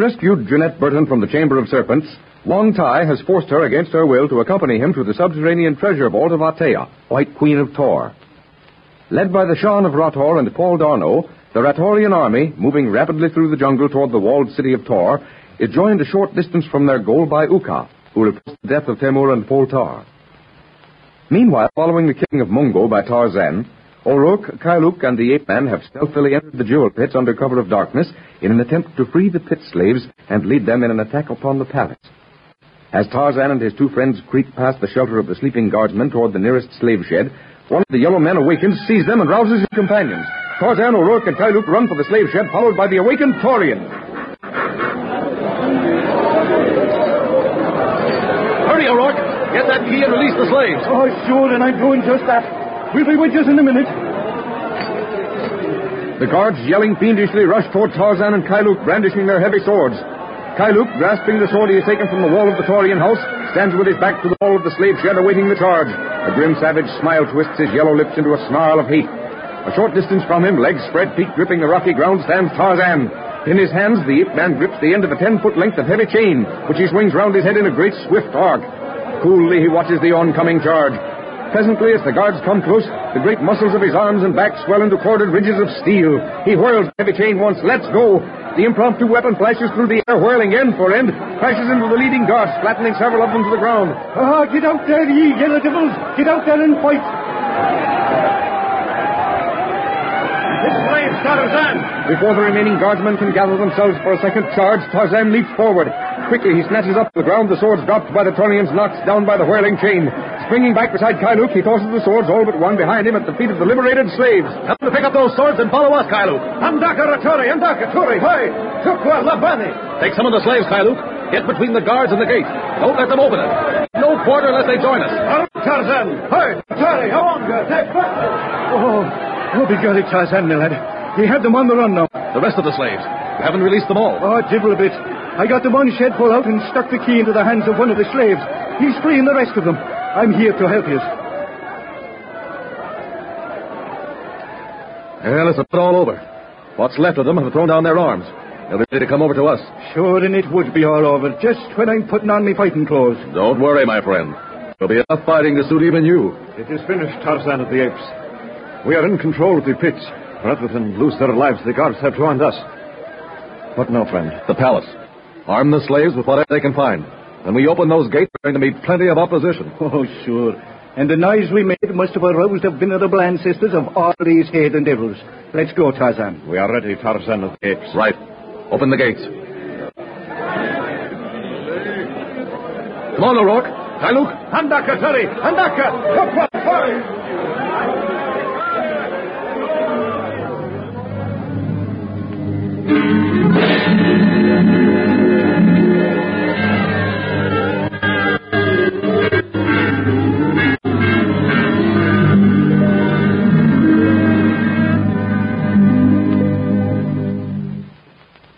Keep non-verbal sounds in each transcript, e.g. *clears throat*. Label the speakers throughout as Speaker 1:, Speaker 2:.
Speaker 1: Rescued Jeanette Burton from the Chamber of Serpents, Wong Tai has forced her against her will to accompany him to the subterranean treasure vault of Atea, White Queen of Tor. Led by the Shan of Rator and Paul D'Arnot, the Ratorian army, moving rapidly through the jungle toward the walled city of Tor, is joined a short distance from their goal by Uka, who reports the death of Temur and Paul Tar. Meanwhile, following the killing of Mungo by Tarzan, Oh, O'Rourke, Kailuk, and the ape-man have stealthily entered the jewel pits under cover of darkness in an attempt to free the pit slaves and lead them in an attack upon the palace. As Tarzan and his two friends creep past the shelter of the sleeping guardsmen toward the nearest slave shed, one of the yellow men awakens, sees them, and rouses his companions. Tarzan, O'Rourke, and Kailuk run for the slave shed, followed by the awakened Taurian.
Speaker 2: Hurry, O'Rourke! Get that key and release the slaves.
Speaker 3: Oh, sure, and I'm doing just that. We'll be with you in a minute.
Speaker 1: The guards, yelling fiendishly, rush toward Tarzan and Kailuk, brandishing their heavy swords. Kailuk, grasping the sword he has taken from the wall of the Taurian house, stands with his back to the wall of the slave shed, awaiting the charge. A grim savage smile twists his yellow lips into a snarl of hate. A short distance from him, legs spread, feet gripping the rocky ground, stands Tarzan. In his hands, the ape man grips the end of a ten-foot length of heavy chain, which he swings round his head in a great swift arc. Coolly, he watches the oncoming charge. Presently, as the guards come close, the great muscles of his arms and back swell into corded ridges of steel. He whirls the heavy chain once. Let's go! The impromptu weapon flashes through the air, whirling end for end, crashes into the leading guards, flattening several of them to the ground.
Speaker 3: Ah, get out there, ye yellow devils! Get out there and fight!
Speaker 2: This slaves, Tarzan!
Speaker 1: Before the remaining guardsmen can gather themselves for a second charge, Tarzan leaps forward. Quickly, he snatches up the ground the swords dropped by the Taurians, knocked down by the whirling chain. Springing back beside Kailuk, he tosses the swords, all but one, behind him at the feet of the liberated slaves.
Speaker 2: Tell them to pick up those swords and follow us, Kailuk.
Speaker 3: Andaka Ratori, Andaka Turi, hi! Tukwa Labani!
Speaker 2: Take some of the slaves, Kailuk. Get between the guards and the gate. Don't let them open it. No quarter unless they join us.
Speaker 3: Tarzan! Hi! Tari, Awanga, take back! Oh, oh, be golly, Tarzan, my lad. He had them on the run now.
Speaker 2: The rest of the slaves. You haven't released them all.
Speaker 3: Oh, divil a bit. I got the one shed full out and stuck the key into the hands of one of the slaves. He's freeing the rest of them. I'm here to help you.
Speaker 2: Well, it's about all over. What's left of them have thrown down their arms. They'll be ready to come over to us.
Speaker 3: Sure, and it would be all over just when I'm putting on my fighting clothes.
Speaker 2: Don't worry, my friend. There'll be enough fighting to suit even you.
Speaker 4: It is finished, Tarzan of the Apes. We are in control of the pits. Rather than lose their lives, the guards have joined us. What now, friend?
Speaker 2: The palace. Arm the slaves with whatever they can find. When we open those gates, there's going to be plenty of opposition. *laughs*
Speaker 3: Oh, sure. And the noise we made must have aroused the venerable ancestors of all these heathen devils. Let's go, Tarzan.
Speaker 4: We are ready, Tarzan of the Apes.
Speaker 2: Right. Open the gates. Come on, O'Rourke. Kailuk.
Speaker 3: Andaka, Tari! Andaka! Tukwa,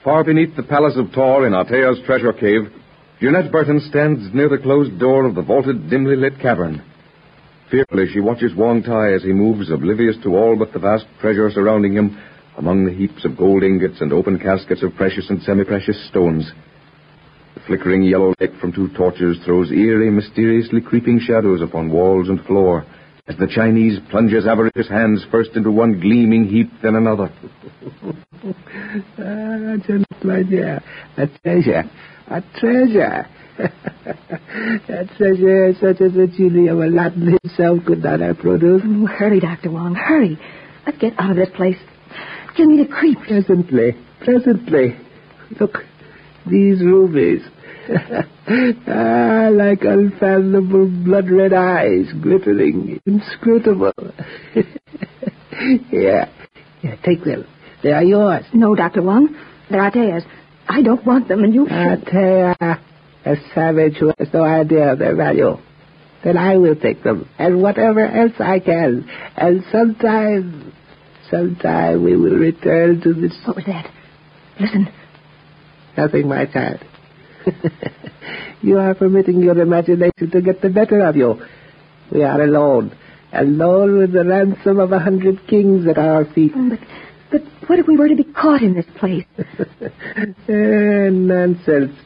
Speaker 1: Far beneath the palace of Tor in Atea's treasure cave, Jeanette Burton stands near the closed door of the vaulted, dimly lit cavern. Fearfully, she watches Wong Tai as he moves, oblivious to all but the vast treasure surrounding him, among the heaps of gold ingots and open caskets of precious and semi-precious stones. The flickering yellow light from two torches throws eerie, mysteriously creeping shadows upon walls and floor as the Chinese plunges avaricious hands first into one gleaming heap, then another.
Speaker 5: ah, Jeanette, my dear, a treasure, a treasure. *laughs* a treasure such as the genie of Aladdin himself could not have produced.
Speaker 6: Oh, hurry, Dr. Wong, hurry. Let's get out of this place. Give me the creeps.
Speaker 5: Presently, presently. Look, these rubies. *laughs* ah, like unfathomable blood red eyes, glittering, inscrutable. *laughs* yeah. yeah, take them. They are yours.
Speaker 6: No, Dr. Wong. They're Atea's. I don't want them, and you...
Speaker 5: Atea, a savage who has no idea of their value. Then I will take them, and whatever else I can. And sometime, sometime we will return to this...
Speaker 6: What was that? Listen.
Speaker 5: Nothing, my child. *laughs* you are permitting your imagination to get the better of you. We are alone, alone with the ransom of a hundred kings at our feet.
Speaker 6: Oh, but, but what if we were to be caught in this place? *laughs*
Speaker 5: eh, nonsense.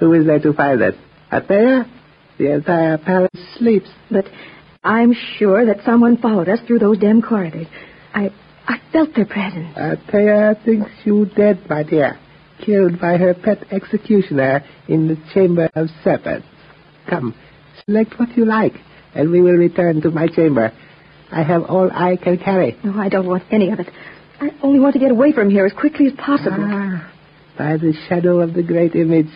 Speaker 5: Who is there to find us? Atea? The entire palace sleeps.
Speaker 6: But I'm sure that someone followed us through those dim corridors. I, I felt their presence.
Speaker 5: Altea thinks you dead, my dear killed by her pet executioner in the Chamber of Serpents. Come, select what you like, and we will return to my chamber. I have all I can carry.
Speaker 6: No, I don't want any of it. I only want to get away from here as quickly as possible.
Speaker 5: Ah, by the shadow of the great image,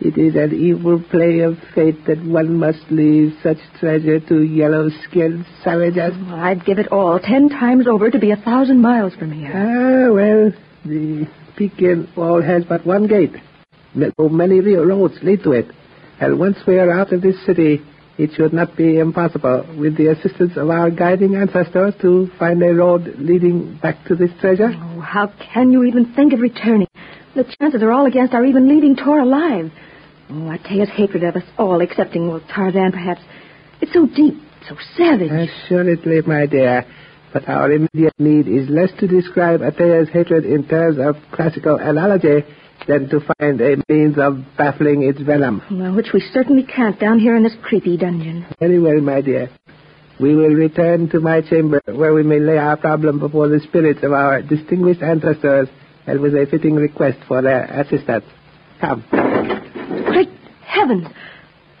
Speaker 5: it is an evil play of fate that one must leave such treasure to yellow-skinned savages.
Speaker 6: Oh, I'd give it all ten times over to be a thousand miles from here.
Speaker 5: Ah, well, the Pekin wall has but one gate. So many real roads lead to it. And once we are out of this city, it should not be impossible, with the assistance of our guiding ancestors, to find a road leading back to this treasure.
Speaker 6: Oh, how can you even think of returning? The chances are all against our even leaving Tor alive. Oh, Atea's hatred of us all, excepting, well, Tarzan, perhaps. It's so deep, so savage.
Speaker 5: Assuredly, my dear. But our immediate need is less to describe Atea's hatred in terms of classical analogy than to find a means of baffling its venom.
Speaker 6: Well, which we certainly can't down here in this creepy dungeon.
Speaker 5: Very well, my dear. We will return to my chamber where we may lay our problem before the spirits of our distinguished ancestors and with a fitting request for their assistance. Come.
Speaker 6: Great heavens!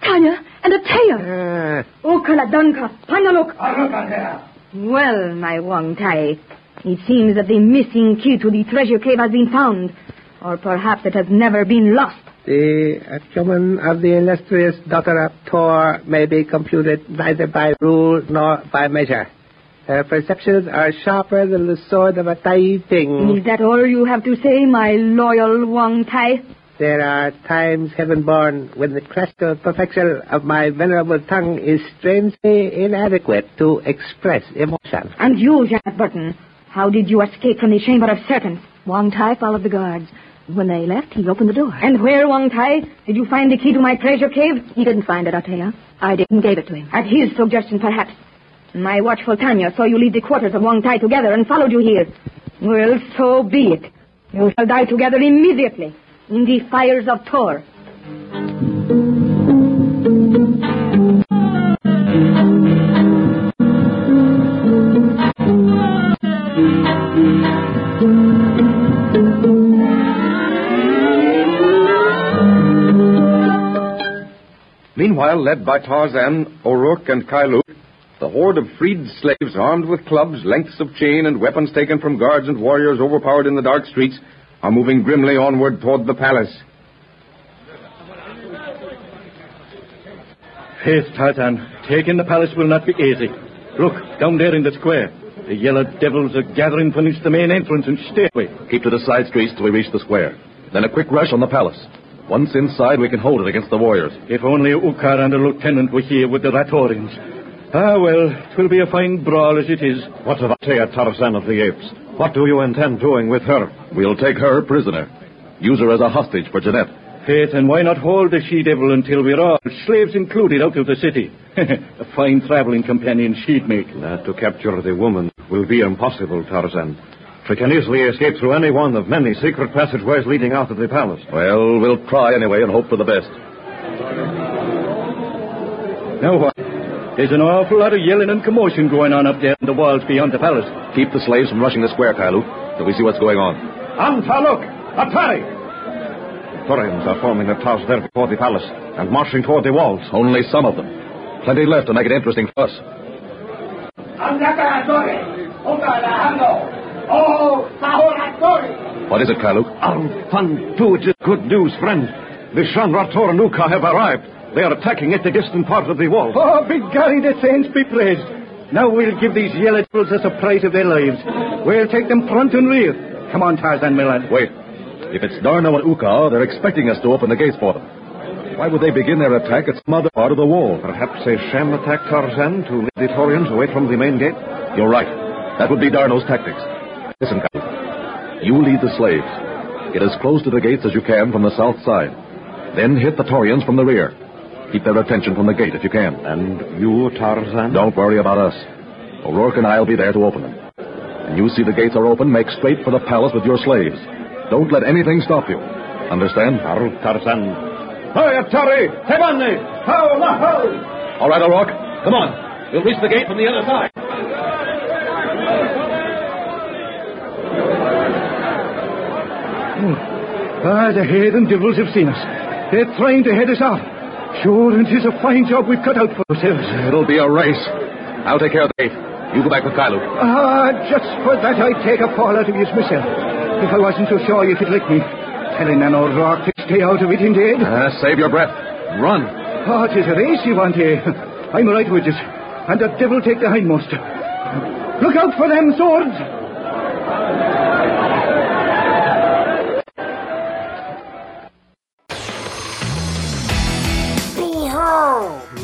Speaker 6: Tanya and Atea!
Speaker 5: Ah.
Speaker 6: Okaladunka, Panaluk! Well, my Wong Tai, it seems that the missing key to the treasure cave has been found. Or perhaps it has never been lost.
Speaker 5: The uh, acumen of the illustrious daughter of Tor may be computed neither by rule nor by measure. Her perceptions are sharper than the sword of a Tai Ping.
Speaker 6: Is that all you have to say, my loyal Wong Tai?
Speaker 5: There are times, heaven born, when the classical perfection of my venerable tongue is strangely inadequate to express emotion.
Speaker 6: And you, Jeanette Burton, how did you escape from the Chamber of Serpents? Wong Tai followed the guards. When they left, he opened the door. And where, Wong Tai, did you find the key to my treasure cave? He didn't find it, Atea. I didn't give it to him. At his suggestion, perhaps. My watchful Tanya saw you leave the quarters of Wong Tai together and followed you here. Well, so be it. You shall die together immediately in the fires of Tor.
Speaker 1: Meanwhile, led by Tarzan, O'Rourke, and Kailu, the horde of freed slaves armed with clubs, lengths of chain, and weapons taken from guards and warriors overpowered in the dark streets are moving grimly onward toward the palace.
Speaker 7: Faith, Tarzan, taking the palace will not be easy. Look, down there in the square. The yellow devils are gathering beneath the main entrance and stay away.
Speaker 8: Keep to the side streets till we reach the square. Then a quick rush on the palace. Once inside, we can hold it against the warriors.
Speaker 7: If only Ukar and the lieutenant were here with the Ratorians. Ah, well, it will be a fine brawl as it is.
Speaker 8: What of Altea Tarzan of the Apes? What do you intend doing with her? We'll take her prisoner.
Speaker 4: Use her as a hostage for Jeanette.
Speaker 3: Faith, and why not hold the she-devil until we're all, slaves included, out of the city? *laughs* a fine traveling companion she'd make.
Speaker 4: That to capture the woman will be impossible, Tarzan. She can easily escape through any one of many secret passageways leading out of the palace.
Speaker 2: Well, we'll try anyway and hope for the best.
Speaker 3: Now what? There's an awful lot of yelling and commotion going on up there in the walls beyond the palace.
Speaker 2: Keep the slaves from rushing the square, Kylo, till we see what's going on.
Speaker 4: Anta, look! Atari! Torians are forming a task there before the palace and marching toward the walls.
Speaker 2: Only some of them. Plenty left to make it interesting for us. What is it, Kylo?
Speaker 4: Alfantu, it is good news, friend. The Shan Rator and Uka have arrived. They are attacking at the distant part of the wall.
Speaker 3: Oh, big Gary, the saints be praised. Now we'll give these yellow devils a surprise of their lives. We'll take them front and rear. Come on, Tarzan, my lad.
Speaker 2: Wait. If it's D'Arnot and Uka, they're expecting us to open the gates for them. Why would they begin their attack at some other part of the wall?
Speaker 4: Perhaps a sham attack Tarzan to lead the Torians away from the main gate?
Speaker 2: You're right. That would be D'Arnot's tactics. Listen, Kylo. You lead the slaves. Get as close to the gates as you can from the south side. Then hit the Torians from the rear. Keep their attention from the gate if you can.
Speaker 4: And you, Tarzan?
Speaker 2: Don't worry about us. O'Rourke and I'll be there to open them. And you see the gates are open, make straight for the palace with your slaves. Don't let anything stop you. Understand?
Speaker 4: Haru Tarzan. Hey, Atari! Tebani! How,
Speaker 2: All right, O'Rourke. Come on. We'll reach the gate from the other side.
Speaker 3: Ah, the heathen devils have seen us. They're trying to head us off. Sure, and it's a fine job we've cut out for ourselves.
Speaker 2: It'll be a race. I'll take care of the gate. You go back with Kylo.
Speaker 3: Ah, just for that I'd take a fall out of you myself. If I wasn't so sure you could lick me. Telling an old rock to stay out of it indeed.
Speaker 2: Uh, save your breath. Run.
Speaker 3: Oh, 'tis a race you want here. *laughs* I'm right with it. And the devil take the hindmost. Look out for them swords.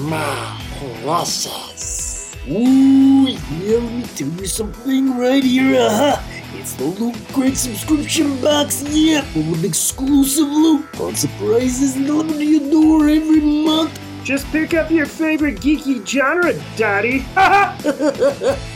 Speaker 9: My precious. Ooh, yeah, let me tell you something right here. Uh-huh. It's the Loot Crate subscription box, yeah, full of exclusive loot, fun surprises delivered to your door every month.
Speaker 10: Just pick up your favorite geeky genre, Daddy. *laughs*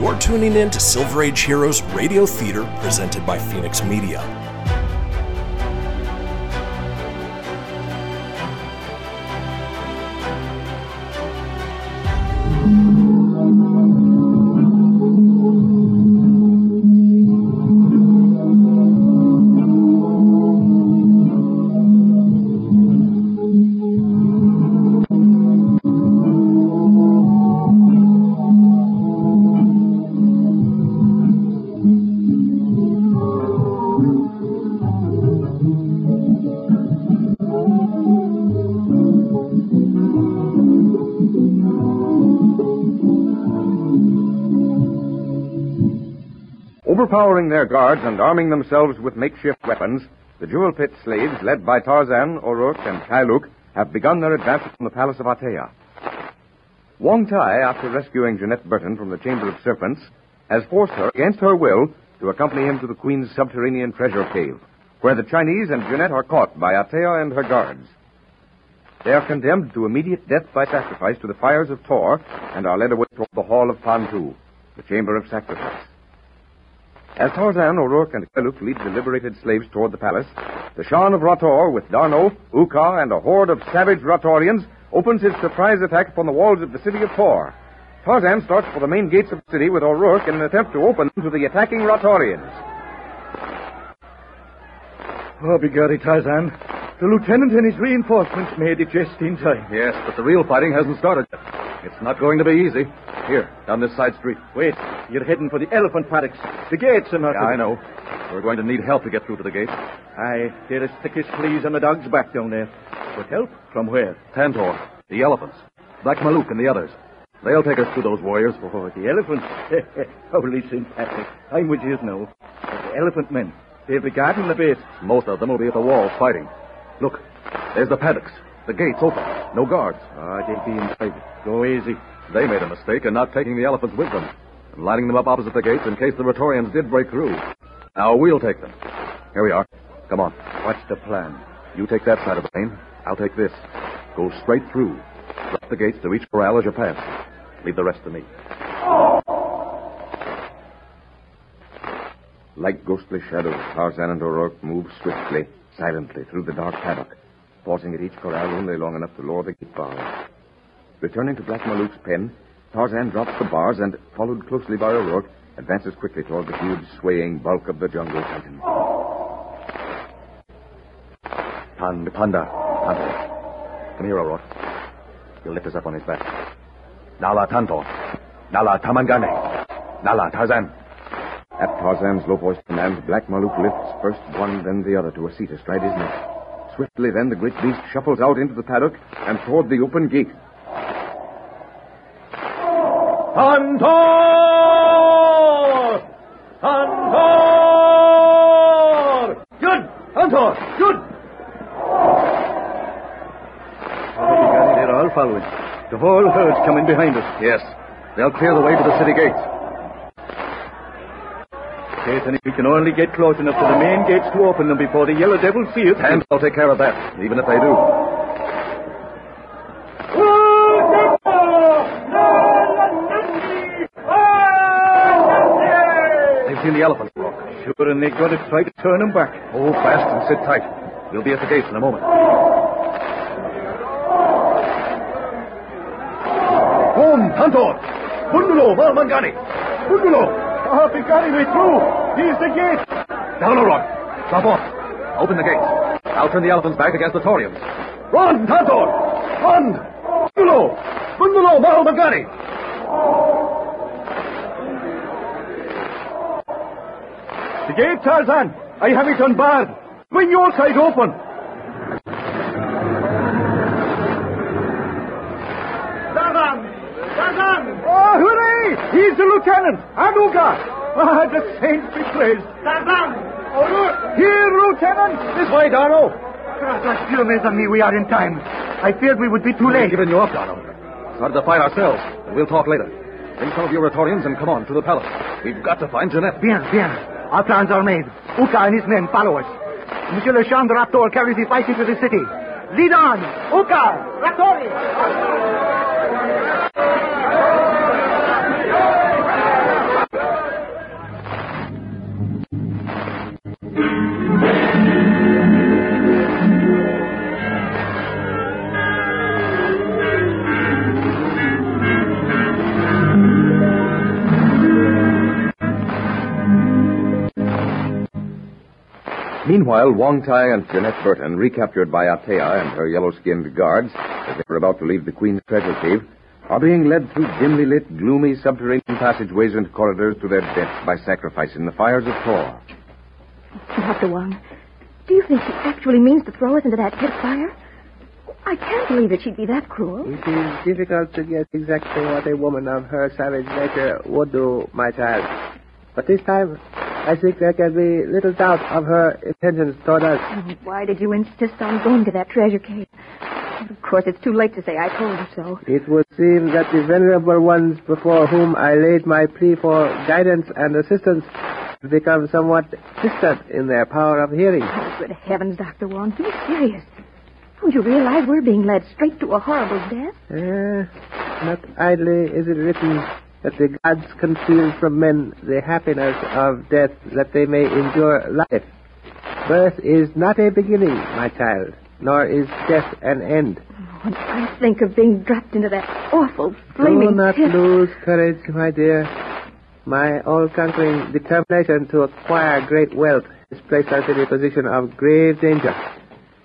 Speaker 11: You're tuning in to Silver Age Heroes Radio Theater presented by Phoenix Media.
Speaker 1: Overpowering their guards and arming themselves with makeshift weapons, the Jewel Pit slaves, led by Tarzan, O'Rourke, and Kailuk, have begun their advance from the palace of Atea. Wong Tai, after rescuing Jeanette Burton from the Chamber of Serpents, has forced her, against her will, to accompany him to the Queen's subterranean treasure cave, where the Chinese and Jeanette are caught by Atea and her guards. They are condemned to immediate death by sacrifice to the fires of Tor and are led away toward the Hall of Pantu, the Chamber of Sacrifice. As Tarzan, O'Rourke, and Kailuk lead the liberated slaves toward the palace, the Shan of Rator, with Darno, Uka, and a horde of savage Ratorians, opens his surprise attack upon the walls of the city of Tor. Tarzan starts for the main gates of the city with O'Rourke in an attempt to open them to the attacking Ratorians.
Speaker 3: Oh, begorry, Tarzan.
Speaker 7: The lieutenant and his reinforcements made it just in time.
Speaker 2: Yes, but the real fighting hasn't started yet. It's not going to be easy. Here, down this side street.
Speaker 7: Wait, you're heading for the elephant paddocks. The gates are not...
Speaker 2: Yeah, I know. We're going to need help to get through to the gates.
Speaker 7: Aye, they're as thick as fleas on the dog's back down there. But help? From where?
Speaker 2: Tantor, the elephants, Black Maluk, and the others. They'll take us through those warriors. *laughs*
Speaker 7: Oh, the elephants? *laughs* Holy listen, Patrick. I'm with you now. The elephant men, they'll be guarding the base.
Speaker 2: Most of them will be at the walls fighting. Look, there's the paddocks. The gates open. No guards.
Speaker 7: Ah, they'll be inside. Go easy.
Speaker 2: They made a mistake in not taking the elephants with them and lining them up opposite the gates in case the Ratorians did break through. Now we'll take them. Here we are. Come on.
Speaker 7: What's the plan?
Speaker 2: You take that side of the lane. I'll take this. Go straight through. Drop the gates to each corral as you pass. Leave the rest to me.
Speaker 1: Like ghostly shadows, Tarzan and O'Rourke moved swiftly, silently through the dark paddock, pausing at each corral only long enough to lower the gate bars. Returning to Black Maluk's pen, Tarzan drops the bars and, followed closely by O'Rourke, advances quickly toward the huge, swaying bulk of the jungle titan.
Speaker 2: Panda, Panda, Panda. Come here, O'Rourke. He'll lift us up on his back. Nala Tanto. Nala Tamangane. Nala Tarzan.
Speaker 1: At Tarzan's low-voiced command, Black Maluk lifts first one, then the other to a seat astride his neck. Swiftly, then, the great beast shuffles out into the paddock and toward the open gate.
Speaker 7: Tantor! Tantor! Good! Tantor! Good! They're all following. The whole herd's coming behind us.
Speaker 2: Yes. They'll clear the way to the city gates.
Speaker 7: Satan, if we can only get close enough to the main gates to open them before the yellow devils see us.
Speaker 2: And I'll take care of that, even if they do. They've seen the elephants, Rock.
Speaker 7: Sure, and they've got to try to turn them back.
Speaker 2: Hold fast and sit tight. We'll be at the gates in a moment.
Speaker 7: Home, Tantor! Bundulo, Malmangani! Bundulo! Oh, him way through! Here's the gate!
Speaker 2: Down, O'Rourke. Drop off. Open the gates. I'll turn the elephants back against the Taurians.
Speaker 7: Run, Tantor! Run! Bundulo! Bundulo, Malmangani! The gate, Tarzan! I have it unbarred! Swing your side open! Lieutenant! Anuga! Ah, the saints be praised! Oh, look! Here, lieutenant! This way, D'Arnot!
Speaker 12: Dieu, mes amis, we are in time. I feared we would be too late.
Speaker 2: We've given you up, Donald. Started the fight ourselves, and we'll talk later. Bring some of your Ratorians and come on to the palace. We've got to find Jeanette.
Speaker 12: Bien, bien. Our plans are made. Uka and his men follow us. Monsieur Le Champ de Rator carries the fight into the city. Lead on! Uka! Raptori!
Speaker 1: Meanwhile, Wong Tai and Jeanette Burton, recaptured by Atea and her yellow-skinned guards as they were about to leave the Queen's treasure cave, are being led through dimly lit, gloomy subterranean passageways and corridors to their deaths by sacrifice in the fires of Tor.
Speaker 6: Dr. Wong, do you think she actually means to throw us into that pit fire? I can't believe that she'd be that cruel.
Speaker 5: It is difficult to guess exactly what a woman of her savage nature would do, my child. But this time, I think there can be little doubt of her intentions toward us.
Speaker 6: Oh, why did you insist on going to that treasure cave? Of course, it's too late to say I told you so.
Speaker 5: It would seem that the venerable ones before whom I laid my plea for guidance and assistance have become somewhat distant in their power of hearing.
Speaker 6: Oh, good heavens, Dr. Wong, be serious. Don't you realize we're being led straight to a horrible death?
Speaker 5: Eh, not idly is it written that the gods conceal from men the happiness of death that they may endure life. Birth is not a beginning, my child, nor is death an end.
Speaker 6: When I think of being dropped into that awful flaming
Speaker 5: Do not
Speaker 6: pit.
Speaker 5: lose courage, my dear. My all-conquering determination to acquire great wealth has placed us in a position of grave danger.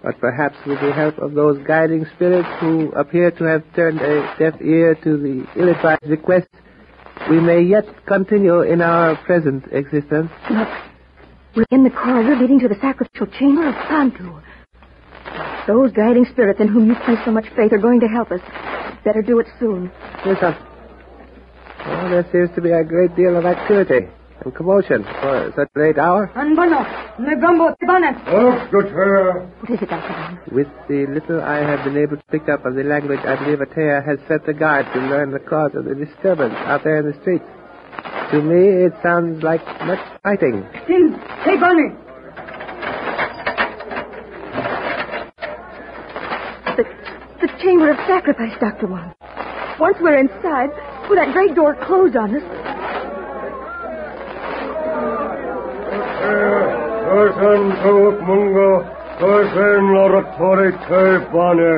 Speaker 5: But perhaps with the help of those guiding spirits who appear to have turned a deaf ear to the ill-advised request, we may yet continue in our present existence.
Speaker 6: Look, we're in the corridor leading to the sacrificial chamber of Pantu. Those guiding spirits in whom you place so much faith are going to help us. Better do it soon.
Speaker 5: Listen. Well, there seems to be a great deal of activity and commotion for such a late hour.
Speaker 6: Anbono, Negombo, Tibana.
Speaker 3: Oh, good her.
Speaker 6: What is it, Dr.
Speaker 5: With the little I have been able to pick up of the language, I believe Atea has set the guard to learn the cause of the disturbance out there in the streets. To me, it sounds like much fighting.
Speaker 6: Still, Tibana. The, the chamber of sacrifice, Dr. Wong. Once we're inside, will that great door close on us?
Speaker 3: Person to Mungo, person laboratory te bane.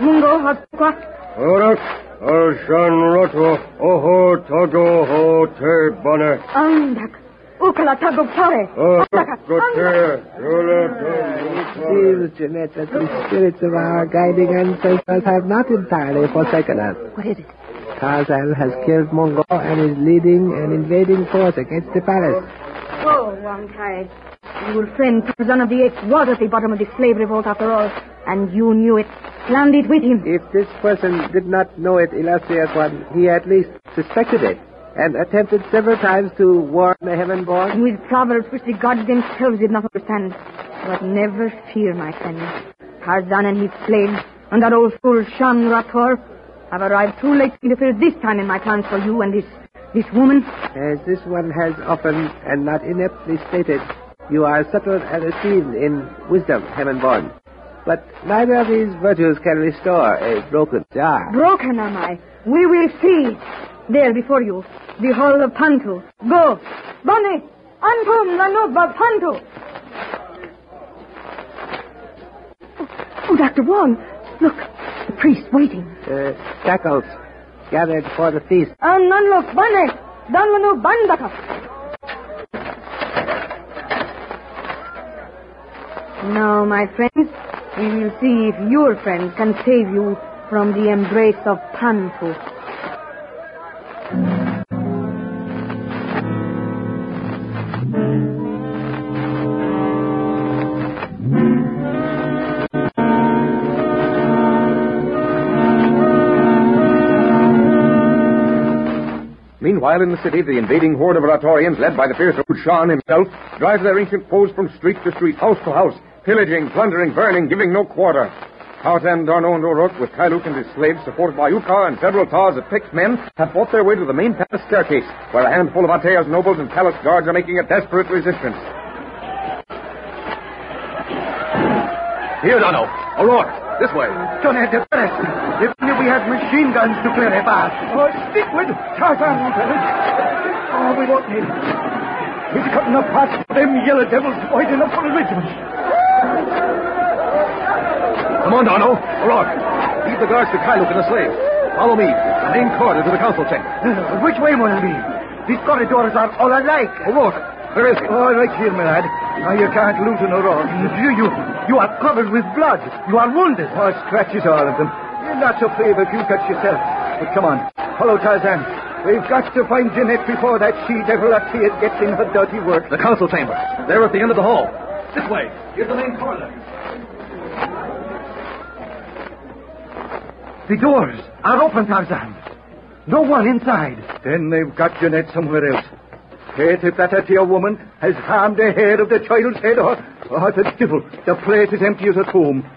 Speaker 6: Mungo, Hakwa.
Speaker 3: Orak, Arshan Roto, Oho Tago Ho te bane.
Speaker 6: Andak. Ukala Tago Pare.
Speaker 3: Oh, her.
Speaker 5: Seems, Jeanette, that the spirits of our guiding ancestors have not entirely forsaken us.
Speaker 6: What is it?
Speaker 5: Tarzan has killed Mungo and is leading an invading force against the palace.
Speaker 6: Oh, Wong Tai. Your friend Tarzan of the Apes was at the bottom of the slave revolt after all, and you knew it. Planned it with him.
Speaker 5: If this person did not know it, illustrious one, he at least suspected it and attempted several times to warn the heaven-born.
Speaker 6: With proverbs which the gods themselves did not understand. But never fear, my friend. Tarzan and his slaves, and that old fool Shan Rator, have arrived too late to interfere this time in my plans for you and this this woman.
Speaker 5: As this one has often and not ineptly stated, you are subtle and esteemed in wisdom, heaven-born. But neither of these virtues can restore a broken jar.
Speaker 6: Broken am I. We will see. There before you, the hall of Pantu. Go. Bane. Antum Lanova Pantu. Oh, oh, Dr. Wong. Look, the priest waiting.
Speaker 5: Uh, shackles gathered for the feast.
Speaker 6: Ananlo Bane. Danmanu Bandaka. Now, my friends, we will see if your friend can save you from the embrace of Pantu.
Speaker 1: Meanwhile, in the city, the invading horde of Ratorians, led by the fierce old Shan himself, drives their ancient foes from street to street, house to house, pillaging, plundering, burning, giving no quarter. Tarzan, D'Arnot, and O'Rourke, with Kailuk and his slaves, supported by Uka and several tars of picked men, have fought their way to the main palace staircase, where a handful of Atea's nobles and palace guards are making a desperate resistance.
Speaker 7: Here, D'Arnot. O'Rourke, this way.
Speaker 12: Jeanette, the press. If only we had machine guns to clear a path.
Speaker 3: Oh, stick with Tarzan, Lieutenant. Oh, we won't need it. He's cutting a parts for them yellow devils wide enough for a regiment.
Speaker 7: Come on, D'Arnot. O'Rourke. Lead the guards to Kailuk and the slaves. Follow me. The main corridor to the council chamber.
Speaker 12: Uh, which way will we? These corridors are all alike.
Speaker 7: O'Rourke, where is he?
Speaker 12: Oh, right here, my lad. Now, you can't loosen a rope. You, you, you are covered with blood. You are wounded.
Speaker 3: Oh, scratches, all of them. You're not so brave if you cut yourself. But come on. Follow Tarzan. We've got to find Jeanette before that she-devil Atea gets in her dirty work.
Speaker 7: The council chamber. There at the end of the hall. This way. Here's the main corridor.
Speaker 12: The doors are open, Tarzan. No one inside.
Speaker 3: Then they've got Jeanette somewhere else. Kate, if that Atea woman has harmed the hair of the child's head, or, or the devil, the place is empty as a tomb.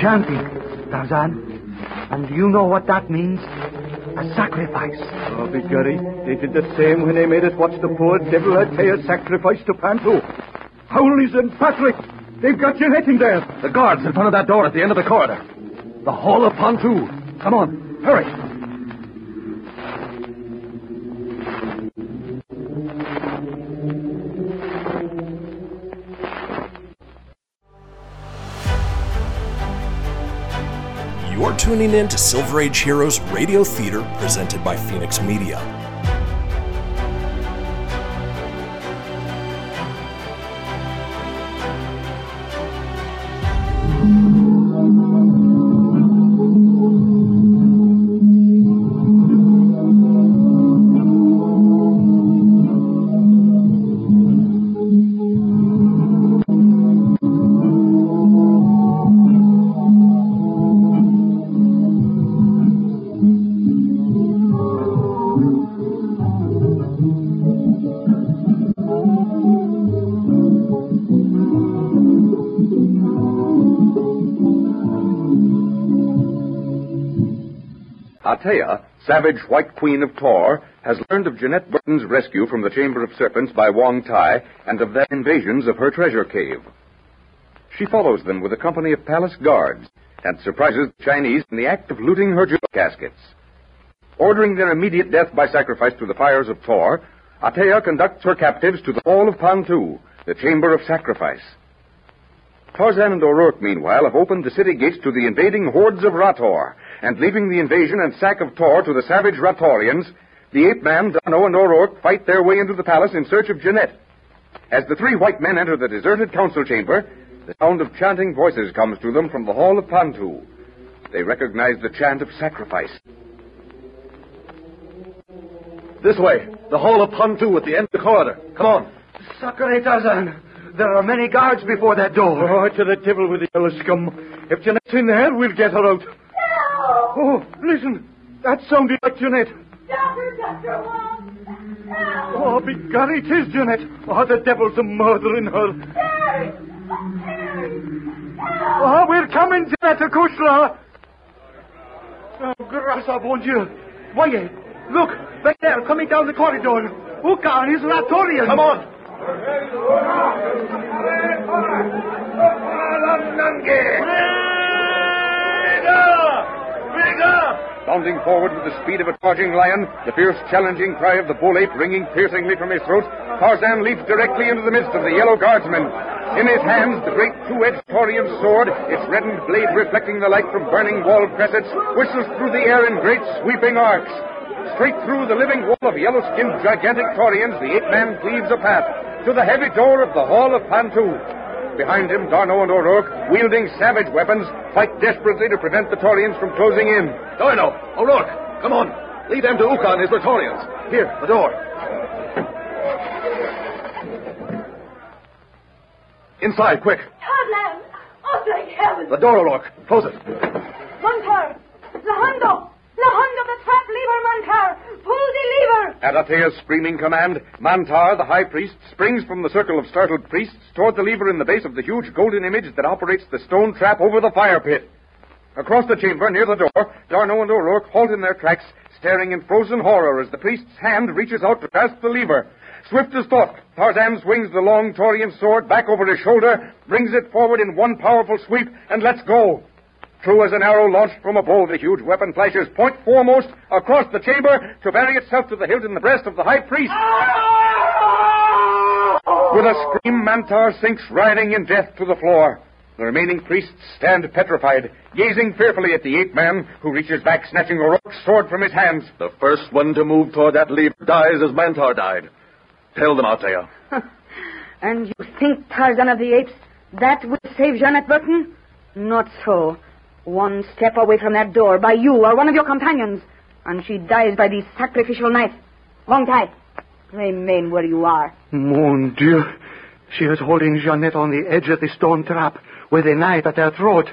Speaker 12: Chanting, Tarzan. And you know what that means? A sacrifice.
Speaker 3: Oh, be Bigari, they did the same when they made us watch the poor devil Atea sacrifice to Pantu. Holy St. Patrick! They've got Jeanette in there.
Speaker 7: The guards in front of that door at the end of the corridor. The Hall of Pantu. Come on, hurry.
Speaker 11: You're tuning in to Silver Age Heroes Radio Theater presented by Phoenix Media.
Speaker 1: Atea, savage white queen of Tor, has learned of Jeanette Burton's rescue from the Chamber of Serpents by Wong Tai and of their invasions of her treasure cave. She follows them with a company of palace guards and surprises the Chinese in the act of looting her jewel caskets. Ordering their immediate death by sacrifice to the fires of Tor, Atea conducts her captives to the Hall of Pantu, the Chamber of Sacrifice. Tarzan and O'Rourke, meanwhile, have opened the city gates to the invading hordes of Rator, and leaving the invasion and sack of Tor to the savage Ratorians, the ape man, D'Arnot, and O'Rourke fight their way into the palace in search of Jeanette. As the three white men enter the deserted council chamber, the sound of chanting voices comes to them from the hall of Pantu. They recognize the chant of sacrifice.
Speaker 8: This way. The hall of Pantu at the end of the corridor. Come on.
Speaker 12: Sakure Tarzan. There are many guards before that door.
Speaker 7: Oh, to the devil with the yellow scum. If Jeanette's in there, we'll get her out. Oh, listen. That sounded like Jeanette.
Speaker 13: Doctor, Doctor Wong. Help.
Speaker 7: Oh, begorry, it is Jeanette. Oh, the devil's a murdering her.
Speaker 13: Harry. Harry.
Speaker 7: Oh, we're coming, Jeanette Kushla. Oh, grâce bon Dieu. Voyez, look, back there, coming down the corridor. Uka and his Ratorian.
Speaker 8: Come on.
Speaker 1: Bounding forward with the speed of a charging lion, the fierce challenging cry of the bull ape ringing piercingly from his throat, Tarzan leaps directly into the midst of the yellow guardsmen. In his hands, the great two-edged Taurian sword, its reddened blade reflecting the light from burning wall cressets, whistles through the air in great sweeping arcs. Straight through the living wall of yellow-skinned gigantic Taurians, the ape-man cleaves a path to the heavy door of the Hall of Pantu. Behind him, D'Arnot and O'Rourke, wielding savage weapons, fight desperately to prevent the Torians from closing in.
Speaker 8: D'Arnot, O'Rourke, come on. Lead them to Uka and his Ratorians. Here, the door. Inside, quick.
Speaker 13: Tarzan. Oh, thank heavens.
Speaker 8: The door, O'Rourke. Close it.
Speaker 13: Mantar. Lahando. Lahando, the trap lever, Mantar. Pull the lever.
Speaker 1: At Atea's screaming command, Mantar, the high priest, springs from the circle of startled priests toward the lever in the base of the huge golden image that operates the stone trap over the fire pit. Across the chamber, near the door, D'Arnot and O'Rourke halt in their tracks, staring in frozen horror as the priest's hand reaches out to grasp the lever. Swift as thought, Tarzan swings the long Taurian sword back over his shoulder, brings it forward in one powerful sweep, and lets go. True as an arrow launched from a bow, the huge weapon flashes point foremost across the chamber to bury itself to the hilt in the breast of the high priest. With a scream, Mantar sinks writhing in death to the floor. The remaining priests stand petrified, gazing fearfully at the ape man, who reaches back, snatching O'Rourke's sword from his hands.
Speaker 2: The first one to move toward that lever dies as Mantar died. Tell them, Atea. *laughs*
Speaker 6: And you think, Tarzan of the Apes, that will save Jeanette Burton? Not so. One step away from that door by you or one of your companions, and she dies by the sacrificial knife. Wong Tai, remain where you are.
Speaker 12: Mon Dieu. She is holding Jeanette on the edge of the stone trap with a knife at her throat.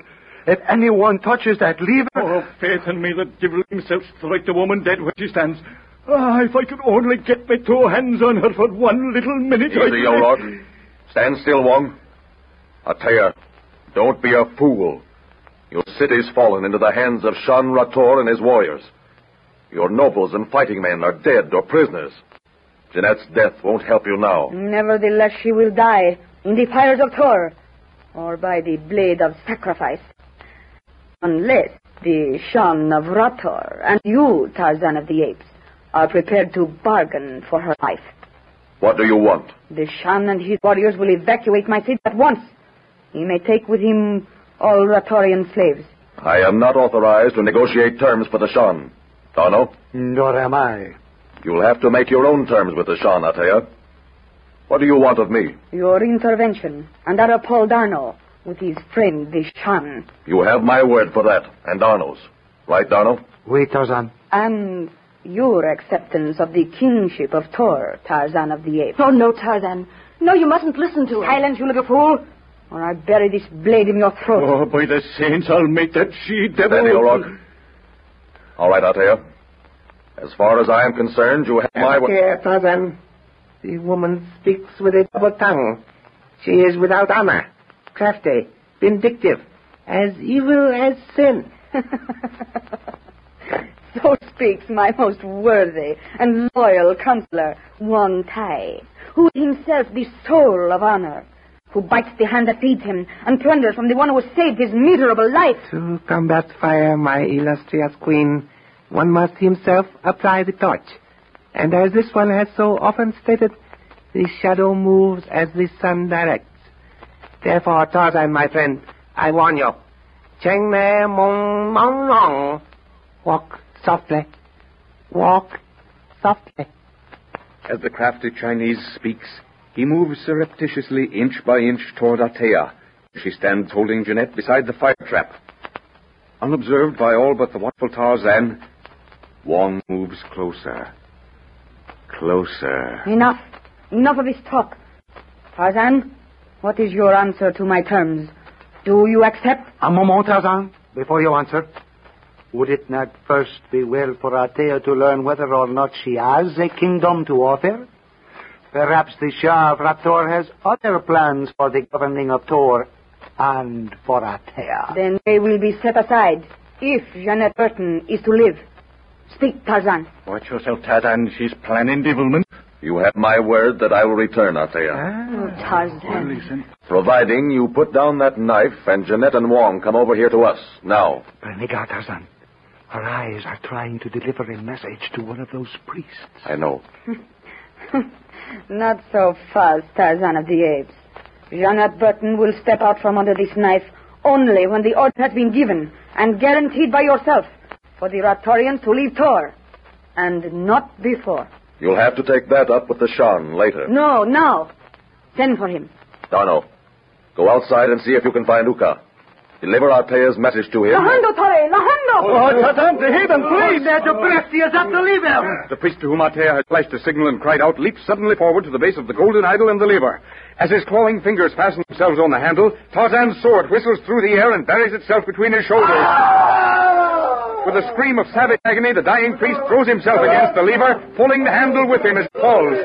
Speaker 12: If anyone touches that lever.
Speaker 7: Oh, faith in me, the devil himself strike the woman dead where she stands. Ah, if I could only get my two hands on her for one little minute. I-
Speaker 2: Easy, O'Rourke. Stand still, Wong. Atea, don't be a fool. Your city's fallen into the hands of Shan Rator and his warriors. Your nobles and fighting men are dead or prisoners. Jeanette's death won't help you now.
Speaker 6: Nevertheless, she will die in the fires of Tor, or by the blade of sacrifice. Unless the Shan of Rator and you, Tarzan of the Apes, are prepared to bargain for her life.
Speaker 2: What do you want?
Speaker 6: The Shan and his warriors will evacuate my city at once. He may take with him all Ratorian slaves.
Speaker 2: I am not authorized to negotiate terms for the Shan. D'Arnot?
Speaker 12: Nor am I.
Speaker 2: You'll have to make your own terms with the Shan, Atea. What do you want of me?
Speaker 6: Your intervention under Paul D'Arnot with his friend, the Shan.
Speaker 2: You have my word for that, and D'Arnot's. Right, D'Arnot?
Speaker 12: Oui, Tarzan.
Speaker 6: And your acceptance of the kingship of Tor, Tarzan of the Apes.
Speaker 13: Oh, no, Tarzan. No, you mustn't listen to him.
Speaker 6: Silence, you little fool, or I bury this blade in your throat.
Speaker 7: Oh, by the saints, I'll make that she-devil...
Speaker 2: Steady, O'Rourke. All right, Atea. As far as I am concerned, you have my word.
Speaker 5: Here, Tarzan. The woman speaks with a double tongue. She is without honor, crafty, vindictive, as evil as sin. *laughs*
Speaker 6: so speaks my most worthy and loyal counselor, Wong Tai, who is himself the soul of honor, who bites the hand that feeds him and plunders from the one who has saved his miserable life.
Speaker 5: To combat fire, my illustrious queen, one must himself apply the torch. And as this one has so often stated, the shadow moves as the sun directs. Therefore, Tarzan, my friend, I warn you. Cheng ne mong mong long. Walk softly. Walk softly.
Speaker 1: As the crafty Chinese speaks, he moves surreptitiously inch by inch toward Atea. She stands holding Jeanette beside the fire trap. Unobserved by all but the watchful Tarzan, Wong moves closer. Closer.
Speaker 6: Enough. Enough of this talk. Tarzan, what is your answer to my terms? Do you accept?
Speaker 12: A moment, Tarzan, before you answer. Would it not first be well for Atea to learn whether or not she has a kingdom to offer? Perhaps the Shah of Rator has other plans for the governing of Tor and for Atea.
Speaker 6: Then they will be set aside if Jeanette Burton is to live. Speak, Tarzan.
Speaker 7: Watch yourself, Tarzan. She's planning devilment.
Speaker 2: You have my word that I will return, Atea. Ah.
Speaker 6: Oh, Tarzan.
Speaker 2: Providing you put down that knife and Jeanette and Wong come over here to us. Now.
Speaker 12: Berniga, Tarzan. Her eyes are trying to deliver a message to one of those priests.
Speaker 2: I know. *laughs*
Speaker 6: Not so fast, Tarzan of the Apes. Jeanette Burton will step out from under this knife only when the order has been given and guaranteed by yourself for the Ratorians to leave Tor. And not before.
Speaker 2: You'll have to take that up with the Shan later.
Speaker 6: No, now. Send for him.
Speaker 2: D'Arnot, go outside and see if you can find Uka. Deliver Atea's message to him.
Speaker 6: Lahando, Tore! Lahando!
Speaker 7: Oh, Tarzan, the heathen, please!
Speaker 1: The priest to whom Atea had flashed a signal and cried out leaps suddenly forward to the base of the golden idol and the lever. As his clawing fingers fasten themselves on the handle, Tarzan's sword whistles through the air and buries itself between his shoulders. Ah! With a scream of savage agony, the dying priest throws himself against the lever, pulling the handle with him as it falls.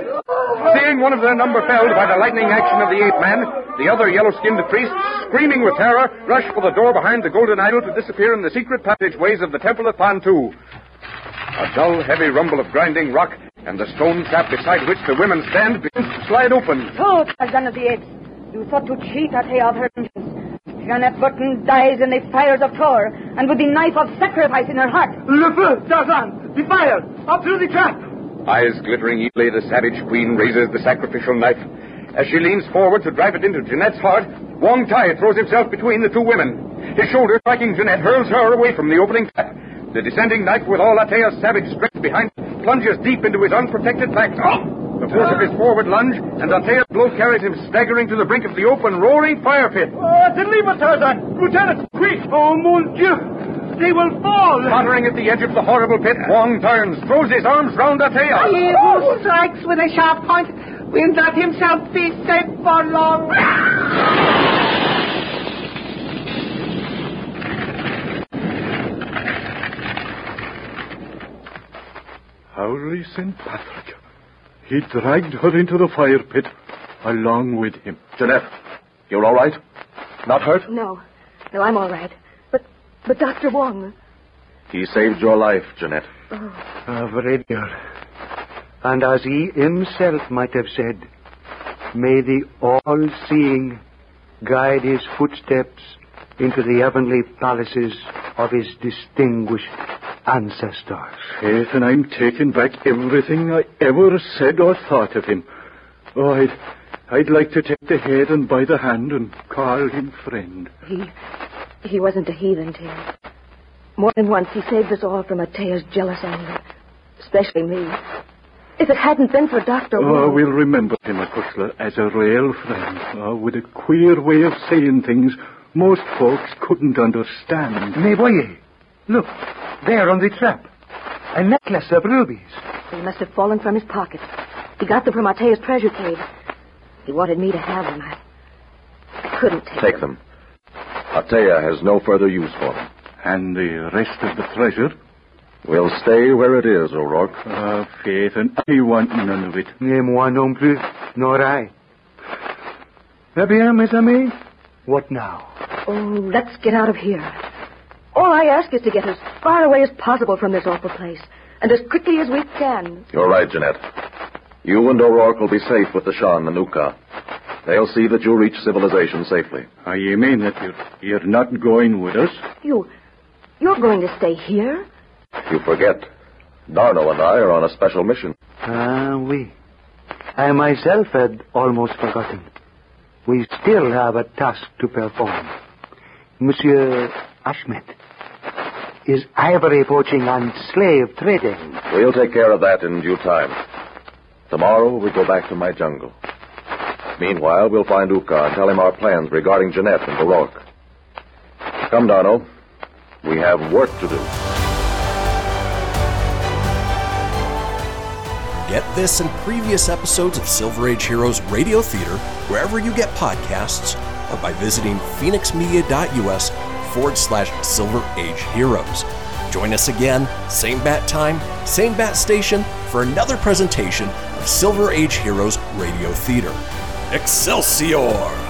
Speaker 1: Seeing one of their number felled by the lightning action of the ape man, the other yellow-skinned priests, screaming with terror, rush for the door behind the golden idol to disappear in the secret passageways of the temple of Pantu. A dull, heavy rumble of grinding rock, and the stone trap beside which the women stand begins to slide open.
Speaker 6: So, Tarzan of the Apes, you thought to cheat Atea of her vengeance. Jeanette Burton dies in the fires of Tor, and with the knife of sacrifice in her heart.
Speaker 7: Le feu, Tarzan! The fire! Up through the trap!
Speaker 1: Eyes glittering evilly, the savage queen raises the sacrificial knife. As she leans forward to drive it into Jeanette's heart, Wong Tai throws himself between the two women. His shoulder, striking Jeanette, hurls her away from the opening trap. The descending knife, with all Atea's savage strength behind, it, plunges deep into his unprotected back. Oh! The force of his forward lunge, and Atea's blow carries him staggering to the brink of the open, roaring fire pit.
Speaker 7: Oh, deliver, Tarzan! Lieutenant, quick! Oh, mon Dieu! They will fall!
Speaker 1: Tottering at the edge of the horrible pit, Wong turns, throws his arms round Atea.
Speaker 5: He who strikes with a sharp point will not himself be safe for long.
Speaker 7: Holy St. Patrick. He dragged her into the fire pit along with him.
Speaker 2: Jeanette, you're all right? Not hurt?
Speaker 13: No. No, I'm all right. But, but Dr. Wong.
Speaker 2: He saved your life, Jeanette.
Speaker 12: Ah, very dear. And as he himself might have said, may the all-seeing guide his footsteps into the heavenly palaces of his distinguished ancestors.
Speaker 7: Faith, and I'm taking back everything I ever said or thought of him. Oh, I'd, I'd like to take the head and by the hand and call him friend.
Speaker 13: He, he wasn't a heathen, Tim.
Speaker 6: More than once, he saved us all from Atea's jealous anger. Especially me. If it hadn't been for Dr.
Speaker 7: Oh, we'll remember him, Acushla, as a real friend. Oh, with a queer way of saying things most folks couldn't understand.
Speaker 12: Mais voyez. Look, there on the trap. A necklace of rubies.
Speaker 6: They must have fallen from his pocket. He got them from Atea's treasure cave. He wanted me to have them. I, I couldn't take,
Speaker 2: Take them. Atea has no further use for them.
Speaker 7: And the rest of the treasure?
Speaker 2: Will stay where it is, O'Rourke.
Speaker 7: Ah, faith, and I want none of it.
Speaker 12: Et moi non plus, nor I. Eh bien, mes amis, what now?
Speaker 6: Oh, let's get out of here. All I ask is to get as far away as possible from this awful place. And as quickly as we can.
Speaker 2: You're right, Jeanette. You and O'Rourke will be safe with the Shah and the Nuka. They'll see that you reach civilization safely.
Speaker 7: Ah, you mean that you're, you're not going with us?
Speaker 6: You. You're going to stay here?
Speaker 2: You forget. D'Arnot and I are on a special mission.
Speaker 12: Ah, oui. I myself had almost forgotten. We still have a task to perform. Monsieur Ashmet, is ivory poaching and slave trading?
Speaker 2: We'll take care of that in due time. Tomorrow we go back to my jungle. Meanwhile, we'll find Uka and tell him our plans regarding Jeanette and O'Rourke. Come, D'Arnot. We have work to do.
Speaker 11: Get this and previous episodes of Silver Age Heroes Radio Theater wherever you get podcasts or by visiting fenixmedia.us forward slash Silver Age Heroes. Join us again, same bat time, same bat station, for another presentation of Silver Age Heroes Radio Theater. Excelsior!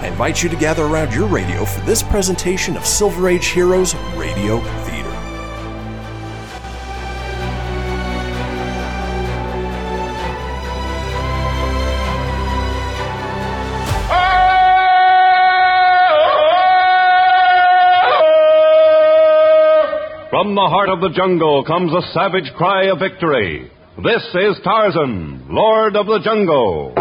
Speaker 11: I invite you to gather around your radio for this presentation of Silver Age Heroes Radio Theater.
Speaker 14: From the heart of the jungle comes a savage cry of victory. This is Tarzan, Lord of the Jungle.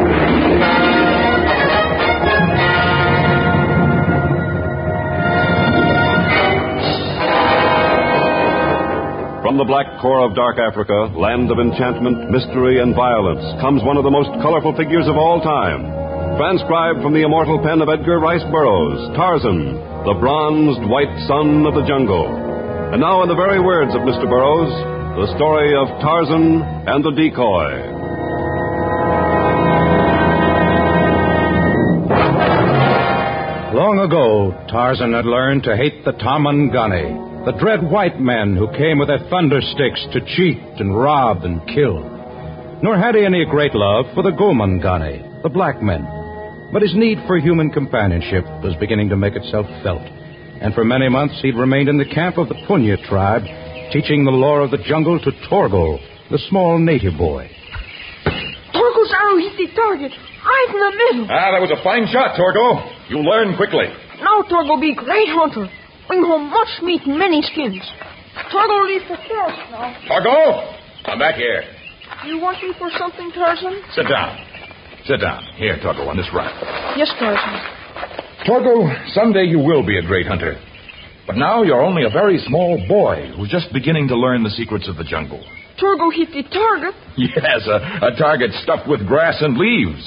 Speaker 14: From the black core of dark Africa, land of enchantment, mystery, and violence, comes one of the most colorful figures of all time. Transcribed from the immortal pen of Edgar Rice Burroughs, Tarzan, the bronzed white son of the jungle. And now, in the very words of Mr. Burroughs, the story of Tarzan and the decoy.
Speaker 15: Long ago, Tarzan had learned to hate the Tarmangani, the dread white men who came with their thunder sticks to cheat and rob and kill. Nor had he any great love for the Gomangani, the black men. But his need for human companionship was beginning to make itself felt. And for many months he'd remained in the camp of the Punya tribe, teaching the lore of the jungle to Torgo, the small native boy.
Speaker 13: Torgo's arrow hit the target, right in the middle.
Speaker 16: Ah, that was a fine shot, Torgo. You learn quickly.
Speaker 13: Now Torgo be great hunter. Bring home much meat and many skins. Torgo leave the forest now.
Speaker 16: Torgo, come back here.
Speaker 13: You want me for something, Tarzan?
Speaker 16: Sit down. Sit down. Here, Torgo, on this rock.
Speaker 13: Yes, Tarzan.
Speaker 16: Torgo, someday you will be a great hunter. But now you're only a very small boy who's just beginning to learn the secrets of the jungle.
Speaker 13: Torgo hit the target. *laughs*
Speaker 16: Yes, a, a target stuffed with grass and leaves.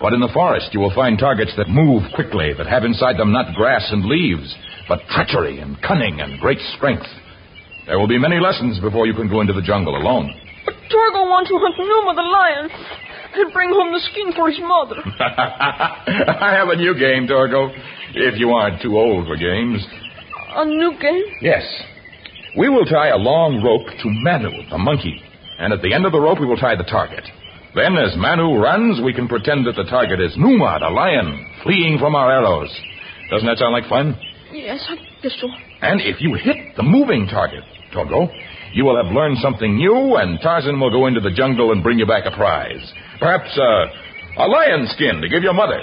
Speaker 16: But in the forest, you will find targets that move quickly, that have inside them not grass and leaves, but treachery and cunning and great strength. There will be many lessons before you can go into the jungle alone.
Speaker 13: But Torgo wants to hunt Numa the lion and bring home the skin for his mother. *laughs*
Speaker 16: I have a new game, Torgo. If you aren't too old for games.
Speaker 13: A new game?
Speaker 16: Yes. We will tie a long rope to Manu, the monkey. And at the end of the rope, we will tie the target. Then, as Manu runs, we can pretend that the target is Numa, the lion, fleeing from our arrows. Doesn't that sound like fun?
Speaker 13: Yes, I guess so.
Speaker 16: And if you hit the moving target, Torgo, you will have learned something new, and Tarzan will go into the jungle and bring you back a prize. Perhaps uh, a lion skin to give your mother.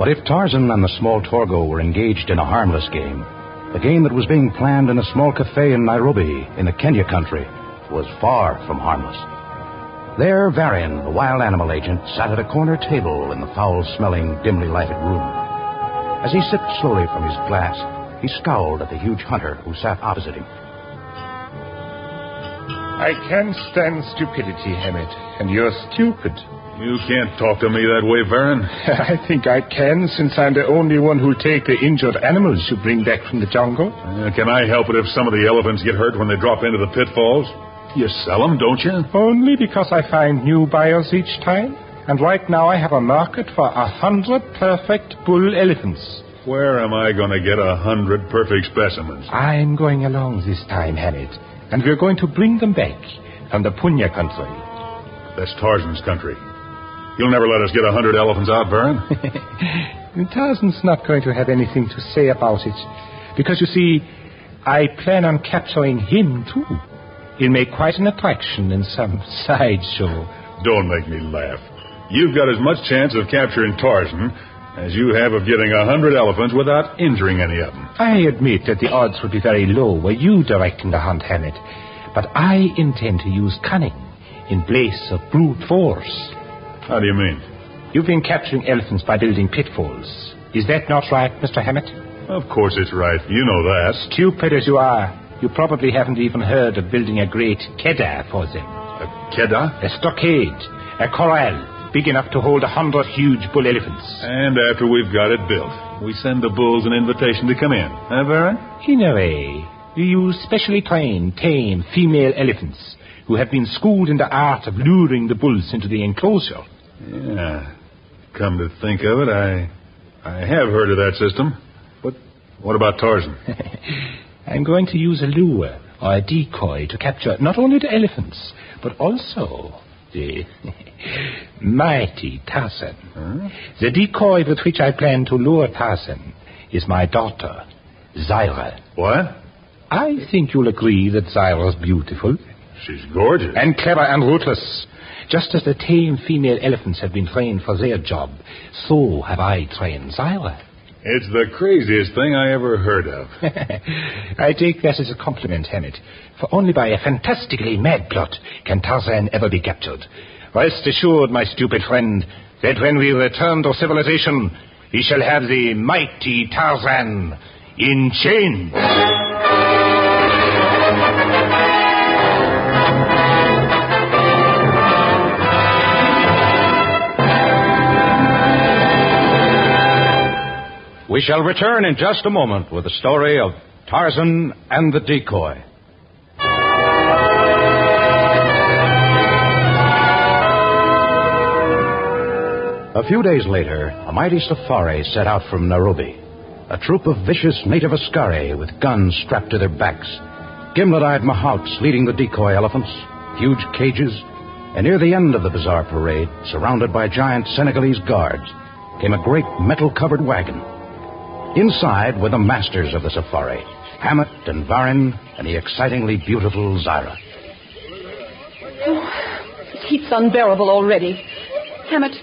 Speaker 15: But if Tarzan and the small Torgo were engaged in a harmless game, the game that was being planned in a small cafe in Nairobi, in the Kenya country, was far from harmless. There, Varian, the wild animal agent, sat at a corner table in the foul smelling, dimly lighted room. As he sipped slowly from his glass, he scowled at the huge hunter who sat opposite him.
Speaker 17: I can stand stupidity, Hammett, and you're stupid.
Speaker 18: You can't talk to me that way, Varan. *laughs*
Speaker 17: I think I can, since I'm the only one who'll take the injured animals you bring back from the jungle.
Speaker 18: Uh, can I help it if some of the elephants get hurt when they drop into the pitfalls? You sell them, don't you?
Speaker 17: Only because I find new buyers each time. And right now I have a market for a hundred perfect bull elephants.
Speaker 18: Where am I going to get a hundred perfect specimens?
Speaker 17: I'm going along this time, Hammett. And we're going to bring them back from the Punya country.
Speaker 18: That's Tarzan's country. You'll never let us get a hundred elephants out, Baron. *laughs*
Speaker 17: Tarzan's not going to have anything to say about it. Because you see, I plan on capturing him, too. He'll make quite an attraction in some *laughs* sideshow.
Speaker 18: Don't make me laugh. You've got as much chance of capturing Tarzan as you have of getting a hundred elephants without injuring any of them.
Speaker 17: I admit that the odds would be very low were you directing the hunt, Hammett. But I intend to use cunning in place of brute force.
Speaker 18: How do you mean?
Speaker 17: You've been capturing elephants by building pitfalls. Is that not right, Mr. Hammett?
Speaker 18: Of course it's right. You know that.
Speaker 17: Stupid as you are, you probably haven't even heard of building a great keddah for them.
Speaker 18: A keddah?
Speaker 17: A stockade. A corral big enough to hold a hundred huge bull elephants.
Speaker 18: And after we've got it built, we send the bulls an invitation to come in. Huh, Baron?
Speaker 17: In a way, we use specially trained, tame female elephants who have been schooled in the art of luring the bulls into the enclosure.
Speaker 18: Yeah. Come to think of it, I I have heard of that system. But what about Tarzan? *laughs*
Speaker 17: I'm going to use a lure or a decoy to capture not only the elephants, but also the *laughs* mighty Tarzan.
Speaker 18: Huh?
Speaker 17: The decoy with which I plan to lure Tarzan is my daughter, Zyra.
Speaker 18: What?
Speaker 17: I think you'll agree that Zyra's beautiful.
Speaker 18: She's gorgeous.
Speaker 17: And clever and ruthless. Just as the tame female elephants have been trained for their job, so have I trained Zyra.
Speaker 18: It's the craziest thing I ever heard of. *laughs*
Speaker 17: I take that as a compliment, Hammett, for only by a fantastically mad plot can Tarzan ever be captured. Rest assured, my stupid friend, that when we return to civilization, we shall have the mighty Tarzan in chains.
Speaker 15: We shall return in just a moment with the story of Tarzan and the Decoy. A few days later, a mighty safari set out from Nairobi. A troop of vicious native Askari with guns strapped to their backs. Gimlet eyed Mahouts leading the decoy elephants, huge cages, and near the end of the bizarre parade, surrounded by giant Senegalese guards, came a great metal covered wagon. Inside were the masters of the safari, Hammett and Varin, and the excitingly beautiful Zyra.
Speaker 19: Oh, the heat's unbearable already. Hammett,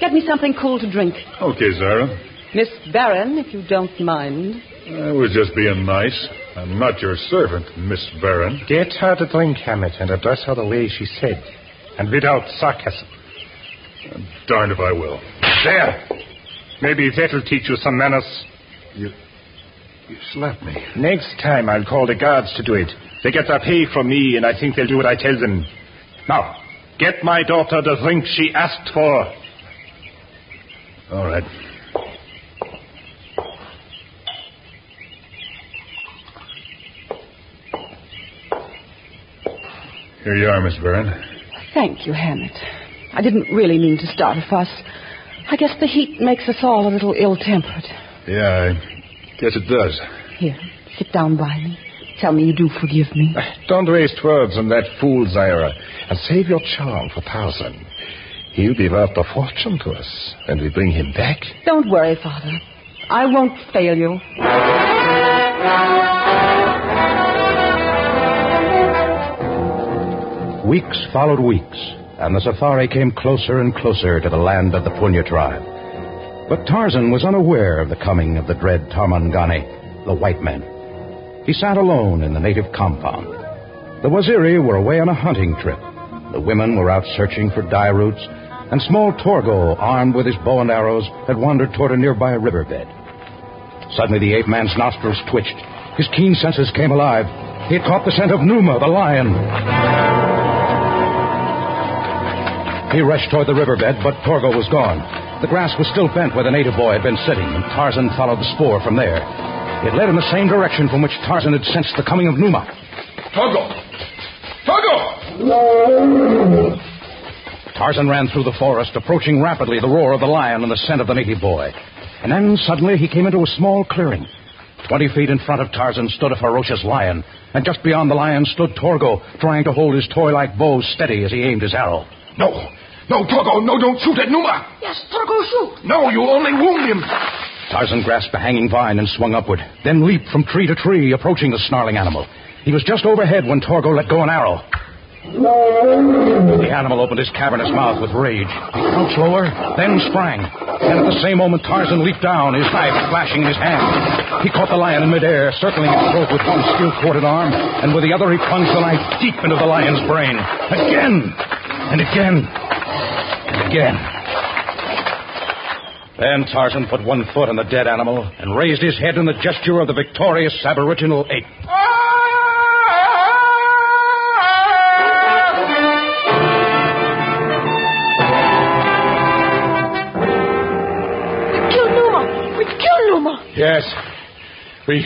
Speaker 19: get me something cool to drink.
Speaker 18: Okay, Zyra.
Speaker 19: Miss Barron, if you don't mind.
Speaker 18: I was just being nice. I'm not your servant, Miss Baron.
Speaker 17: Get her to drink, Hammett, and address her the way she said, and without sarcasm.
Speaker 18: I'm darned if I will.
Speaker 17: There! Maybe that'll teach you some manners.
Speaker 18: You, you slapped me.
Speaker 17: Next time I'll call the guards to do it. They get their pay from me, and I think they'll do what I tell them. Now, get my daughter the drink she asked for.
Speaker 18: All right.
Speaker 8: Here you are, Miss Byrne.
Speaker 19: Thank you, Hammett. I didn't really mean to start a fuss. I guess the heat makes us all a little ill tempered.
Speaker 8: Yeah, I guess it does.
Speaker 19: Here, sit down by me. Tell me you do forgive me.
Speaker 17: Eh, don't waste words on that fool, Zyra, and save your charm for Tarzan. He'll be worth a fortune to us when we bring him back.
Speaker 19: Don't worry, Father. I won't fail you.
Speaker 15: Weeks followed weeks, and the safari came closer and closer to the land of the Punya tribe. But Tarzan was unaware of the coming of the dread Tarmangani, the white men. He sat alone in the native compound. The Waziri were away on a hunting trip. The women were out searching for dye roots, and small Torgo, armed with his bow and arrows, had wandered toward a nearby riverbed. Suddenly the ape man's nostrils twitched. His keen senses came alive. He had caught the scent of Numa, the lion. He rushed toward the riverbed, but Torgo was gone. The grass was still bent where the native boy had been sitting, and Tarzan followed the spoor from there. It led in the same direction from which Tarzan had sensed the coming of Numa.
Speaker 16: Torgo! Torgo!
Speaker 15: Tarzan ran through the forest, approaching rapidly the roar of the lion and the scent of the native boy. And then suddenly he came into a small clearing. Twenty feet in front of Tarzan stood a ferocious lion, and just beyond the lion stood Torgo, trying to hold his toy-like bow steady as he aimed his arrow.
Speaker 16: No! No, Torgo! Oh, no, don't shoot at Numa!
Speaker 13: Yes, Torgo, shoot!
Speaker 16: No, you'll only wound him!
Speaker 15: Tarzan grasped a hanging vine and swung upward, then leaped from tree to tree, approaching the snarling animal. He was just overhead when Torgo let go an arrow. The animal opened his cavernous mouth with rage. He crouched lower, then sprang. And at the same moment, Tarzan leaped down, his knife flashing in his hand. He caught the lion in midair, circling its throat with one steel-corded arm, and with the other he plunged the knife deep into the lion's brain. Again, and again, and again. Then Tarzan put one foot on the dead animal and raised his head in the gesture of the victorious aboriginal ape. We've killed Numa! We've killed Numa.
Speaker 16: Yes. We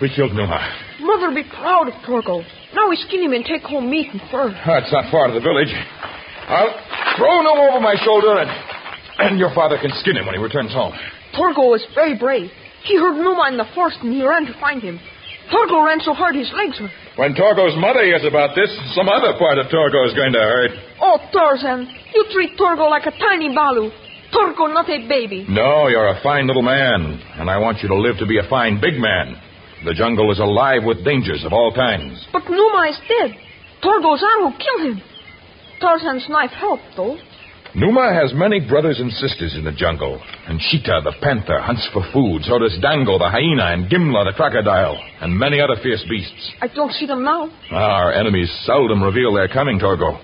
Speaker 16: we killed Numa.
Speaker 13: Mother'll be proud of Torgo. Now we skin him and take home meat and fur.
Speaker 16: It's not far to the village. I'll throw Numa over my shoulder and and your father can skin him when he returns home.
Speaker 13: Torgo is very brave. He heard Numa in the forest and he ran to find him. Torgo ran so hard his legs hurt.
Speaker 16: When Torgo's mother hears about this, some other part of Torgo is going to hurt.
Speaker 13: Oh, Tarzan, you treat Torgo like a tiny balu. Torgo, not a baby.
Speaker 16: No, you're a fine little man, and I want you to live to be a fine big man. The jungle is alive with dangers of all kinds.
Speaker 13: But Numa is dead. Torgo's arrow killed him. Tarzan's knife helped, though.
Speaker 16: Numa has many brothers and sisters in the jungle, and Sheeta, the panther, hunts for food. So does Dango, the hyena, and Gimla, the crocodile, and many other fierce beasts.
Speaker 13: I don't see them now.
Speaker 16: Our enemies seldom reveal their coming, Torgo.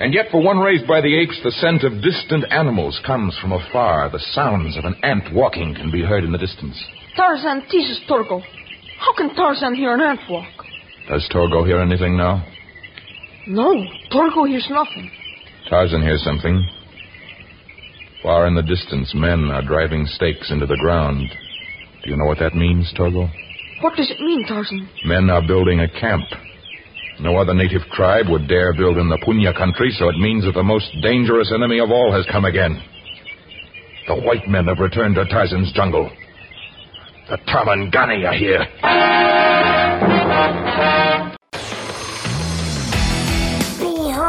Speaker 16: And yet, for one raised by the apes, the scent of distant animals comes from afar. The sounds of an ant walking can be heard in the distance.
Speaker 13: Tarzan teases Torgo. How can Tarzan hear an ant walk?
Speaker 16: Does Torgo hear anything now?
Speaker 13: No, Torgo hears nothing.
Speaker 16: Tarzan hears something. Far in the distance, men are driving stakes into the ground. Do you know what that means, Torgo?
Speaker 13: What does it mean, Tarzan?
Speaker 16: Men are building a camp. No other native tribe would dare build in the Punya country, so it means that the most dangerous enemy of all has come again. The white men have returned to Tarzan's jungle. The Tarmangani are here.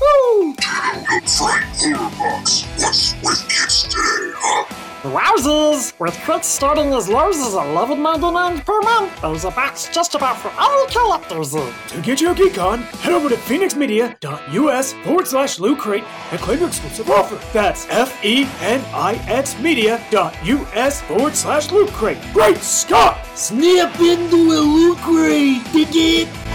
Speaker 9: Yee-hoo!
Speaker 10: Wowzers! With crits starting as low as 11.99 per month, there's a box just about for all collectors.
Speaker 20: To get your geek on, head over to fenixmedia.us forward slash loot crate and claim your exclusive offer. That's F-E-N-I-X media.us forward slash loot crate. Great Scott!
Speaker 9: Snap into a Loot Crate, dig it?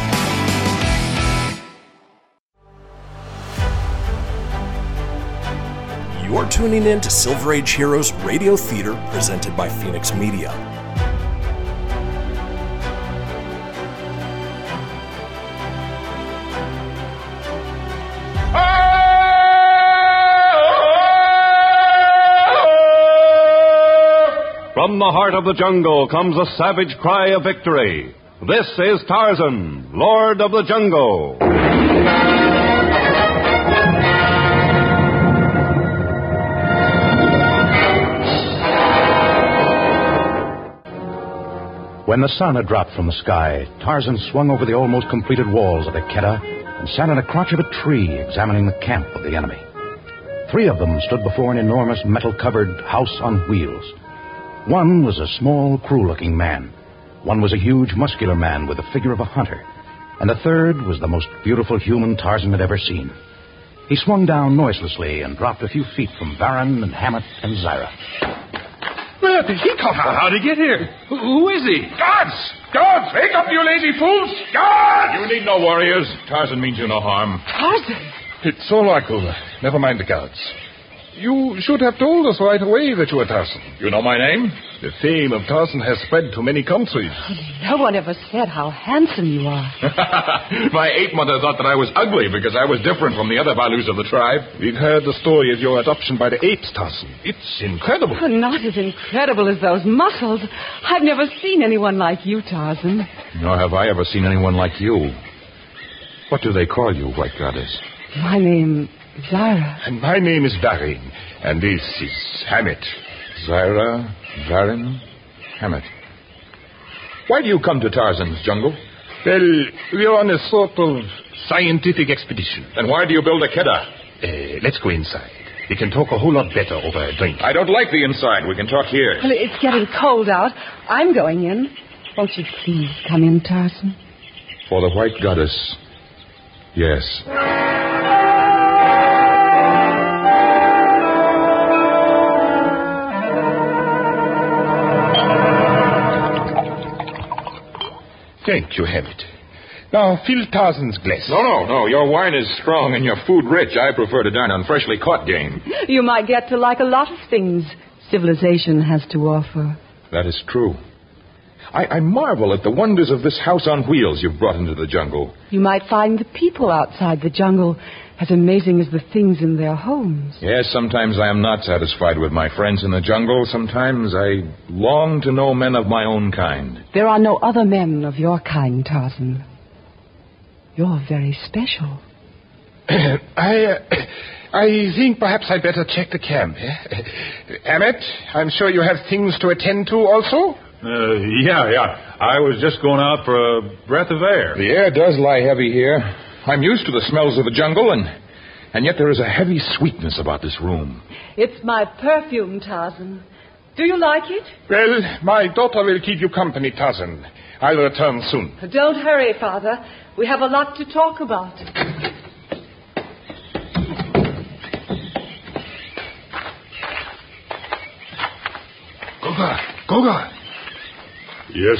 Speaker 11: You're tuning in to Silver Age Heroes Radio Theater presented by Fenix Media.
Speaker 14: From the heart of the jungle comes a savage cry of victory. This is Tarzan, Lord of the Jungle.
Speaker 15: When the sun had dropped from the sky, Tarzan swung over the almost completed walls of a Keddah and sat in a crotch of a tree examining the camp of the enemy. Three of them stood before an enormous metal covered house on wheels. One was a small, cruel looking man. One was a huge, muscular man with the figure of a hunter. And the third was the most beautiful human Tarzan had ever seen. He swung down noiselessly and dropped a few feet from Varan and Hammett and Zyra.
Speaker 16: Where did he come from? How'd he get here? Who, who is he? Guards! Guards! Wake up, you lazy fools! Guards! You need no warriors. Tarzan means you no harm.
Speaker 13: Tarzan?
Speaker 21: It's all right, Gulda. Never mind the guards. You should have told us right away that you were Tarzan.
Speaker 16: You know my name?
Speaker 21: The fame of Tarzan has spread to many countries.
Speaker 19: No one ever said how handsome you are. *laughs*
Speaker 16: my ape mother thought that I was ugly because I was different from the other Balus of the tribe.
Speaker 21: We've heard the story of your adoption by the apes, Tarzan. It's incredible.
Speaker 19: Oh, not as incredible as those muscles. I've never seen anyone like you, Tarzan.
Speaker 16: Nor have I ever seen anyone like you. What do they call you, White Goddess?
Speaker 19: My name, Zyra.
Speaker 21: And my name is Varin. And this is Hammett.
Speaker 16: Zyra, Varin, Hammett. Why do you come to Tarzan's jungle?
Speaker 21: Well, we're on a sort of scientific expedition.
Speaker 16: And why do you build a Keddah?
Speaker 21: Uh, let's go inside. We can talk a whole lot better over a drink.
Speaker 16: I don't like the inside. We can talk here.
Speaker 19: Well, it's getting cold out. I'm going in. Won't you please come in, Tarzan?
Speaker 16: For the White Goddess. Yes.
Speaker 21: Thank you, Hammett. Now, fill Tarzan's glass.
Speaker 16: No, no, no. Your wine is strong and your food rich. I prefer to dine on freshly caught game.
Speaker 19: You might get to like a lot of things civilization has to offer.
Speaker 16: That is true. I, I marvel at the wonders of this house on wheels you've brought into the jungle.
Speaker 19: You might find the people outside the jungle as amazing as the things in their homes.
Speaker 16: Yes, sometimes I am not satisfied with my friends in the jungle. Sometimes I long to know men of my own kind.
Speaker 19: There are no other men of your kind, Tarzan. You're very special. *clears throat*
Speaker 21: I, uh, *clears throat* I think perhaps I'd better check the camp. Eh? *laughs* Hammett, I'm sure you have things to attend to also?
Speaker 18: Uh, yeah, yeah. I was just going out for a breath of air.
Speaker 16: The air does lie heavy here. I'm used to the smells of the jungle, and and yet there is a heavy sweetness about this room.
Speaker 19: It's my perfume, Tarzan. Do you like it?
Speaker 21: Well, my daughter will keep you company, Tarzan. I'll return soon.
Speaker 19: Don't hurry, Father. We have a lot to talk about.
Speaker 21: Goga, Goga.
Speaker 18: Yes,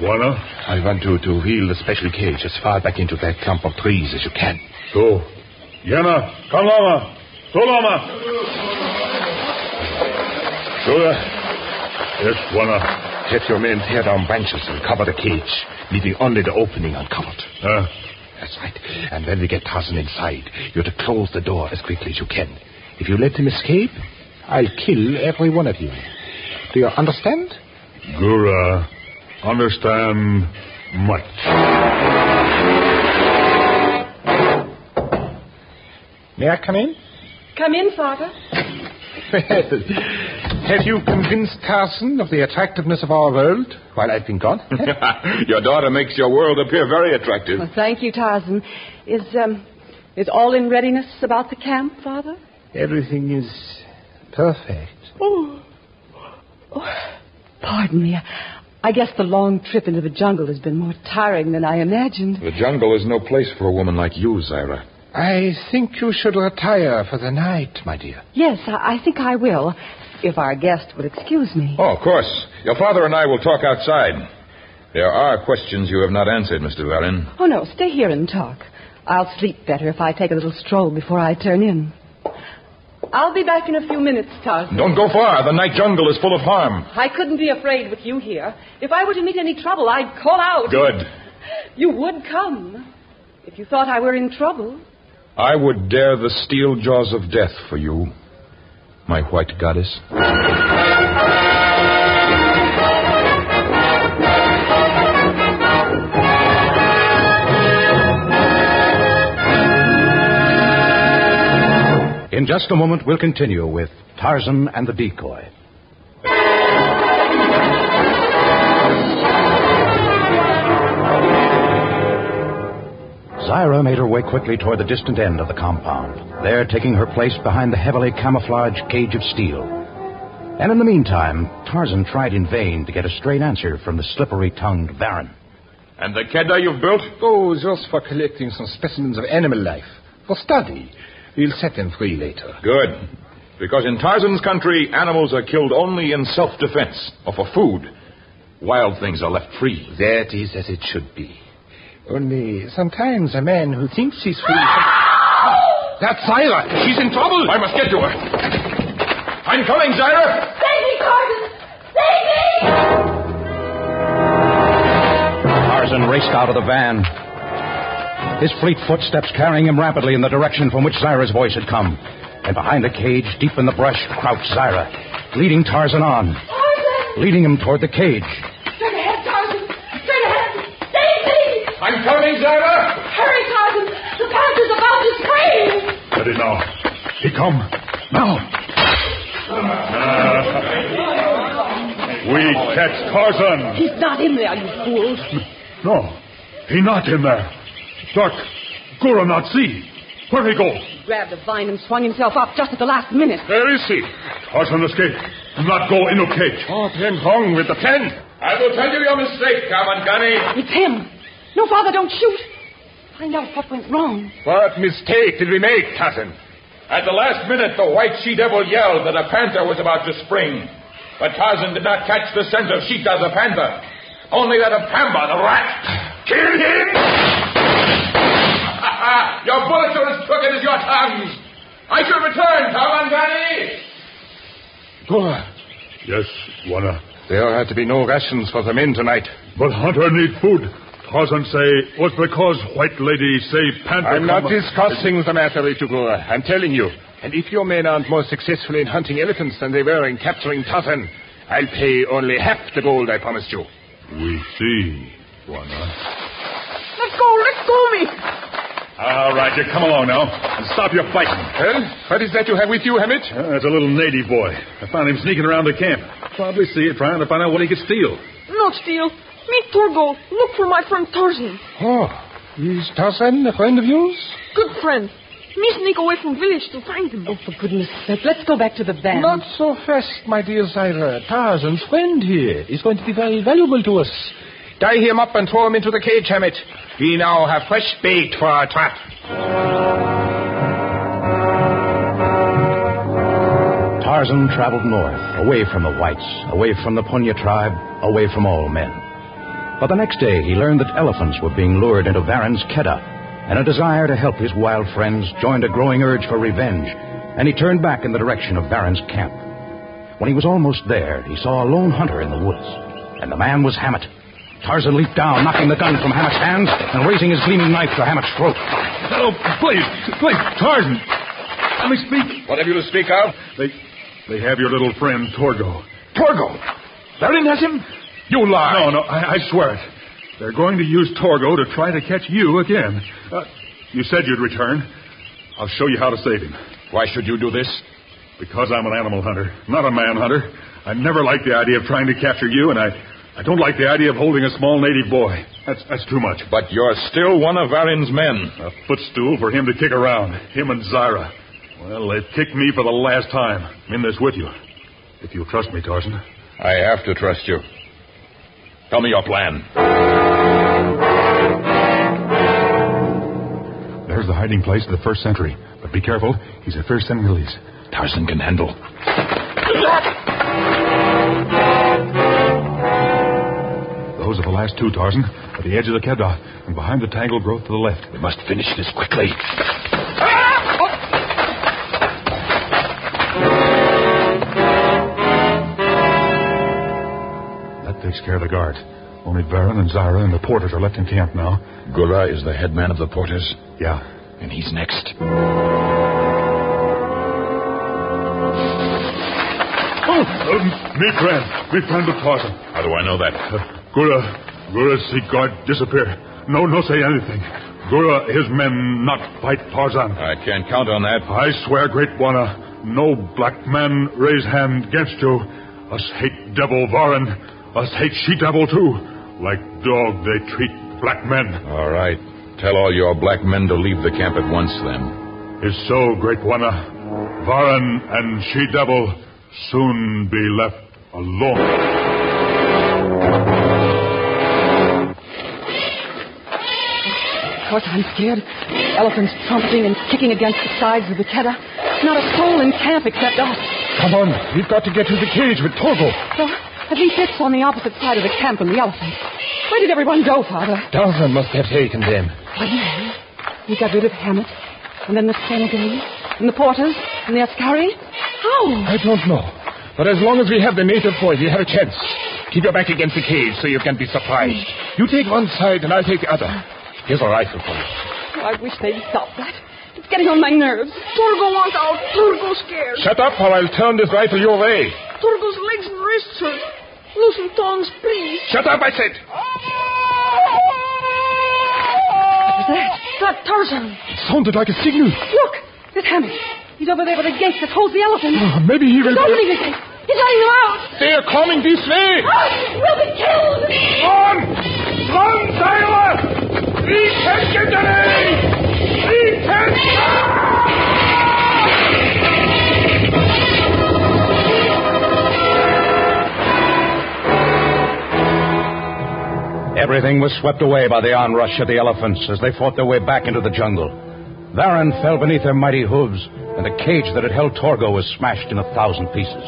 Speaker 18: Juana?
Speaker 21: I want you to wheel the special cage as far back into that clump of trees as you can.
Speaker 18: So, Yana, Kalama, Solama.
Speaker 21: Goga.
Speaker 18: Yes, Juana.
Speaker 21: Have your men tear down branches and cover the cage, leaving only the opening uncovered.
Speaker 18: Huh?
Speaker 21: That's right. And when we get Tarzan inside, you're to close the door as quickly as you can. If you let him escape, I'll kill every one of you. Do you understand?
Speaker 18: Gura, understand much.
Speaker 21: May I come in?
Speaker 19: Come in, Father. *laughs*
Speaker 21: Have you convinced Tarzan of the attractiveness of our world while I've been gone? *laughs*
Speaker 16: your daughter makes your world appear very attractive.
Speaker 19: Well, thank you, Tarzan. Is um, is all in readiness about the camp, Father?
Speaker 21: Everything is perfect.
Speaker 19: Oh. oh. Pardon me. I guess the long trip into the jungle has been more tiring than I imagined.
Speaker 16: The jungle is no place for a woman like you, Zyra.
Speaker 21: I think you should retire for the night, my dear.
Speaker 19: Yes, I, I think I will, if our guest will excuse me.
Speaker 16: Oh, of course. Your father and I will talk outside. There are questions you have not answered, Mr. Varin.
Speaker 19: Oh, no, stay here and talk. I'll sleep better if I take a little stroll before I turn in. I'll be back in a few minutes, Tarzan.
Speaker 16: Don't go far. The night jungle is full of harm.
Speaker 19: I couldn't be afraid with you here. If I were to meet any trouble, I'd call out.
Speaker 16: Good.
Speaker 19: You would come. If you thought I were in trouble.
Speaker 16: I would dare the steel jaws of death for you, my white goddess.
Speaker 15: In just a moment, we'll continue with Tarzan and the Decoy. Zyra made her way quickly toward the distant end of the compound, there taking her place behind the heavily camouflaged cage of steel. And in the meantime, Tarzan tried in vain to get a straight answer from the slippery tongued Baron.
Speaker 16: And the Keddah you've built?
Speaker 21: Oh, just for collecting some specimens of animal life. For study. We'll set them free later.
Speaker 16: Good. Because in Tarzan's country, animals are killed only in self defense or for food. Wild things are left free.
Speaker 21: That is as it should be. Only sometimes a man who thinks he's free. Ah!
Speaker 16: That's Zyra. She's in trouble. I must get to her. I'm coming, Zyra.
Speaker 13: Save me, Tarzan! Save me!
Speaker 15: Tarzan raced out of the van. His fleet footsteps carrying him rapidly in the direction from which Zyra's voice had come. And behind the cage, deep in the brush, crouched Zyra, leading Tarzan on,
Speaker 13: Tarzan!
Speaker 15: leading him toward the cage.
Speaker 13: Straight ahead, Tarzan! Straight ahead! Save me!
Speaker 16: I'm coming, Zyra.
Speaker 13: Hurry, Tarzan! The panther's about to spring!
Speaker 18: Ready now. He come. Now. we catch Tarzan.
Speaker 19: He's not in there, you fools.
Speaker 18: No, he not in there. Dark. Gura not see. Where he go?
Speaker 19: He grabbed a vine and swung himself up just at the last minute.
Speaker 18: Where is he? Tarzan escape. Not go in a cage.
Speaker 16: Oh, Pen Hong with the pen. I will tell you your mistake, Tarmangani.
Speaker 19: It's him. No, Father, don't shoot. Find out what went wrong.
Speaker 16: What mistake did we make, Tarzan? At the last minute, the white she-devil yelled that a panther was about to spring. But Tarzan did not catch the scent of Sheeta the panther. Only that of Pamba the rat. Kill him! Your bullets are as crooked as your tongues. I shall return, Tarmangani.
Speaker 18: Gura. Yes, Wana.
Speaker 21: There are to be no rations for the men tonight.
Speaker 18: But Hunter need food. Tarzan say was because white lady say panther.
Speaker 21: I'm not discussing the matter, Itugura. I'm telling you. And if your men aren't more successful in hunting elephants than they were in capturing Tarzan, I'll pay only half the gold I promised you.
Speaker 18: We see, Wana.
Speaker 13: Let go! Let go me!
Speaker 18: All right, you come along now and stop your fighting.
Speaker 21: Well, what is that you have with you, Hammett?
Speaker 18: Uh, it's a little native boy. I found him sneaking around the camp. Probably see it, trying to find out what he could steal.
Speaker 13: Not steal. Me, Torgo. Look for my friend Tarzan.
Speaker 21: Oh, is Tarzan a friend of yours?
Speaker 13: Good friend. Me sneak away from village to find him.
Speaker 19: Oh, for goodness sake, let's go back to the van.
Speaker 21: Not so fast, my dear Zyra. Tarzan's friend here is going to be very valuable to us. Tie him up and throw him into the cage, Hammett. We now have fresh bait for our trap.
Speaker 15: Tarzan traveled north, away from the whites, away from the Punya tribe, away from all men. But the next day, he learned that elephants were being lured into Varen's Keddah, and a desire to help his wild friends joined a growing urge for revenge, and he turned back in the direction of Varen's camp. When he was almost there, he saw a lone hunter in the woods, and the man was Hammett. Tarzan leaped down, knocking the gun from Hammett's hands and raising his gleaming knife to Hammett's throat.
Speaker 18: Oh, please, please, Tarzan. Let me speak.
Speaker 16: What have you to speak of?
Speaker 18: They, they have your little friend Torgo.
Speaker 16: Torgo. Baron has him? You lie.
Speaker 18: No, no, I, I swear it. They're going to use Torgo to try to catch you again. Uh, you said you'd return. I'll show you how to save him.
Speaker 16: Why should you do this?
Speaker 18: Because I'm an animal hunter, not a man hunter. I never liked the idea of trying to capture you, and I, I don't like the idea of holding a small native boy. That's, that's too much.
Speaker 16: But you're still one of Varen's men.
Speaker 18: A footstool for him to kick around. Him and Zyra. Well, they've kicked me for the last time. I'm in this with you. If you'll trust me, Tarzan.
Speaker 16: I have to trust you. Tell me your plan.
Speaker 18: There's the hiding place of the first sentry. But be careful. He's a fierce Senegalese.
Speaker 16: Tarzan can handle.
Speaker 18: those are the last two, Tarzan. At the edge of the Keddah and behind the tangled growth to the left.
Speaker 16: We must finish this quickly.
Speaker 18: That takes care of the guards. Only Varan and Zara and the porters are left in camp now.
Speaker 16: Gura is the head man of the porters?
Speaker 18: Yeah.
Speaker 16: And he's next.
Speaker 18: Oh, uh, um, me friend. Me friend of Tarzan.
Speaker 16: How do I know that?
Speaker 18: Uh, Gura, Gura see guard disappear. No, no say anything. Gura, his men not fight Tarzan.
Speaker 16: I can't count on that.
Speaker 18: I swear, Great Bwana, no black man raise hand against you. Us hate devil Varan. Us hate she devil too. Like dog they treat black men.
Speaker 16: All right. Tell all your black men to leave the camp at once then.
Speaker 18: Is so, Great Bwana. Varan and she devil soon be left alone.
Speaker 19: Of course, I'm scared. Elephants trumpeting and kicking against the sides of the Keddah. Not a soul in camp except us.
Speaker 21: Come on, we've got to get to the cage with Torgo.
Speaker 19: Well, at least it's on the opposite side of the camp from the elephants. Where did everyone go, Father?
Speaker 21: Tarzan must have taken them.
Speaker 19: What do you mean? We got rid of Hammett, and then the Senegals, and the Porters, and the Askari? How?
Speaker 21: I don't know. But as long as we have the native boys, we have a chance. Keep your back against the cage so you can be surprised. You take one side and I'll take the other. Here's a rifle for you.
Speaker 19: Oh, I wish they'd stop that. It's getting on my nerves.
Speaker 13: Turgo wants out. Turgo's scared.
Speaker 21: Shut up or I'll turn this rifle your way.
Speaker 13: Turgo's legs and wrists hurt. Loosen tongs, please.
Speaker 21: Shut up, I said.
Speaker 19: What was that?
Speaker 13: That Tarzan.
Speaker 21: It sounded like a signal.
Speaker 19: Look! There's Hammett. He's over there by the gate that holds the elephant.
Speaker 21: Oh, maybe he will...
Speaker 19: He's opening the gate. He's letting them out.
Speaker 21: They are coming this way.
Speaker 19: Ah, we'll be killed.
Speaker 21: Run! Run, Sailor! Attention to me!
Speaker 15: Everything was swept away by the onrush of the elephants as they fought their way back into the jungle. Varan fell beneath their mighty hooves, and the cage that had held Torgo was smashed in a thousand pieces.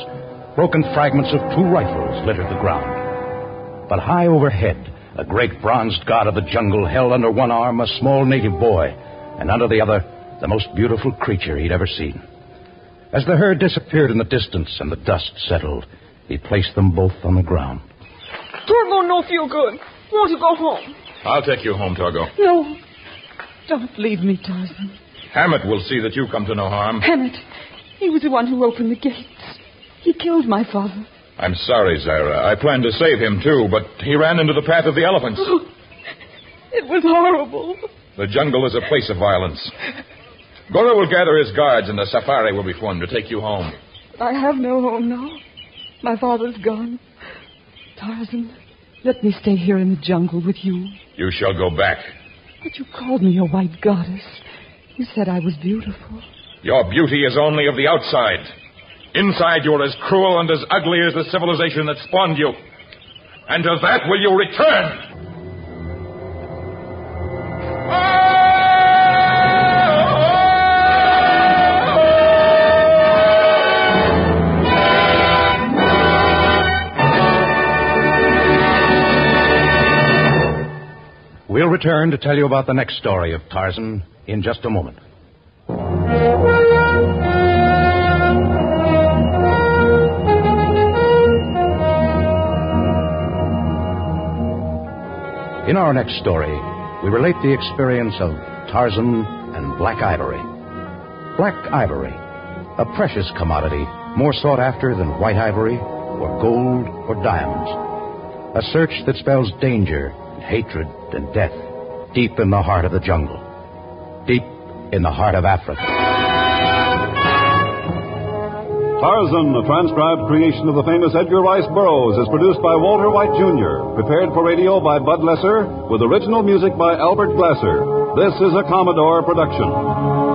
Speaker 15: Broken fragments of two rifles littered the ground. But high overhead, a great bronzed god of the jungle held under one arm a small native boy, and under the other, the most beautiful creature he'd ever seen. As the herd disappeared in the distance and the dust settled, he placed them both on the ground.
Speaker 13: Turgo no feel good. Want to go home.
Speaker 16: I'll take you home, Torgo.
Speaker 19: No. Don't leave me, Tarzan.
Speaker 16: Hammett will see that you come to no harm.
Speaker 19: Hammett. He was the one who opened the gates. He killed my father.
Speaker 16: I'm sorry, Zyra. I planned to save him, too, but he ran into the path of the elephants.
Speaker 13: Oh, it was horrible.
Speaker 16: The jungle is a place of violence. Gora will gather his guards, and a safari will be formed to take you home.
Speaker 19: I have no home now. My father's gone. Tarzan, let me stay here in the jungle with you.
Speaker 16: You shall go back.
Speaker 19: But you called me a white goddess. You said I was beautiful.
Speaker 16: Your beauty is only of the outside. Inside, you're as cruel and as ugly as the civilization that spawned you. And to that will you return.
Speaker 15: Return to tell you about the next story of Tarzan in just a moment. In our next story, we relate the experience of Tarzan and Black Ivory. Black ivory, a precious commodity more sought after than white ivory or gold or diamonds. A search that spells danger hatred and death deep in the heart of the jungle, deep in the heart of Africa.
Speaker 14: Tarzan, a transcribed creation of the famous Edgar Rice Burroughs, is produced by Walter White Jr., prepared for radio by Bud Lesser, with original music by Albert Glasser. This is a Commodore production.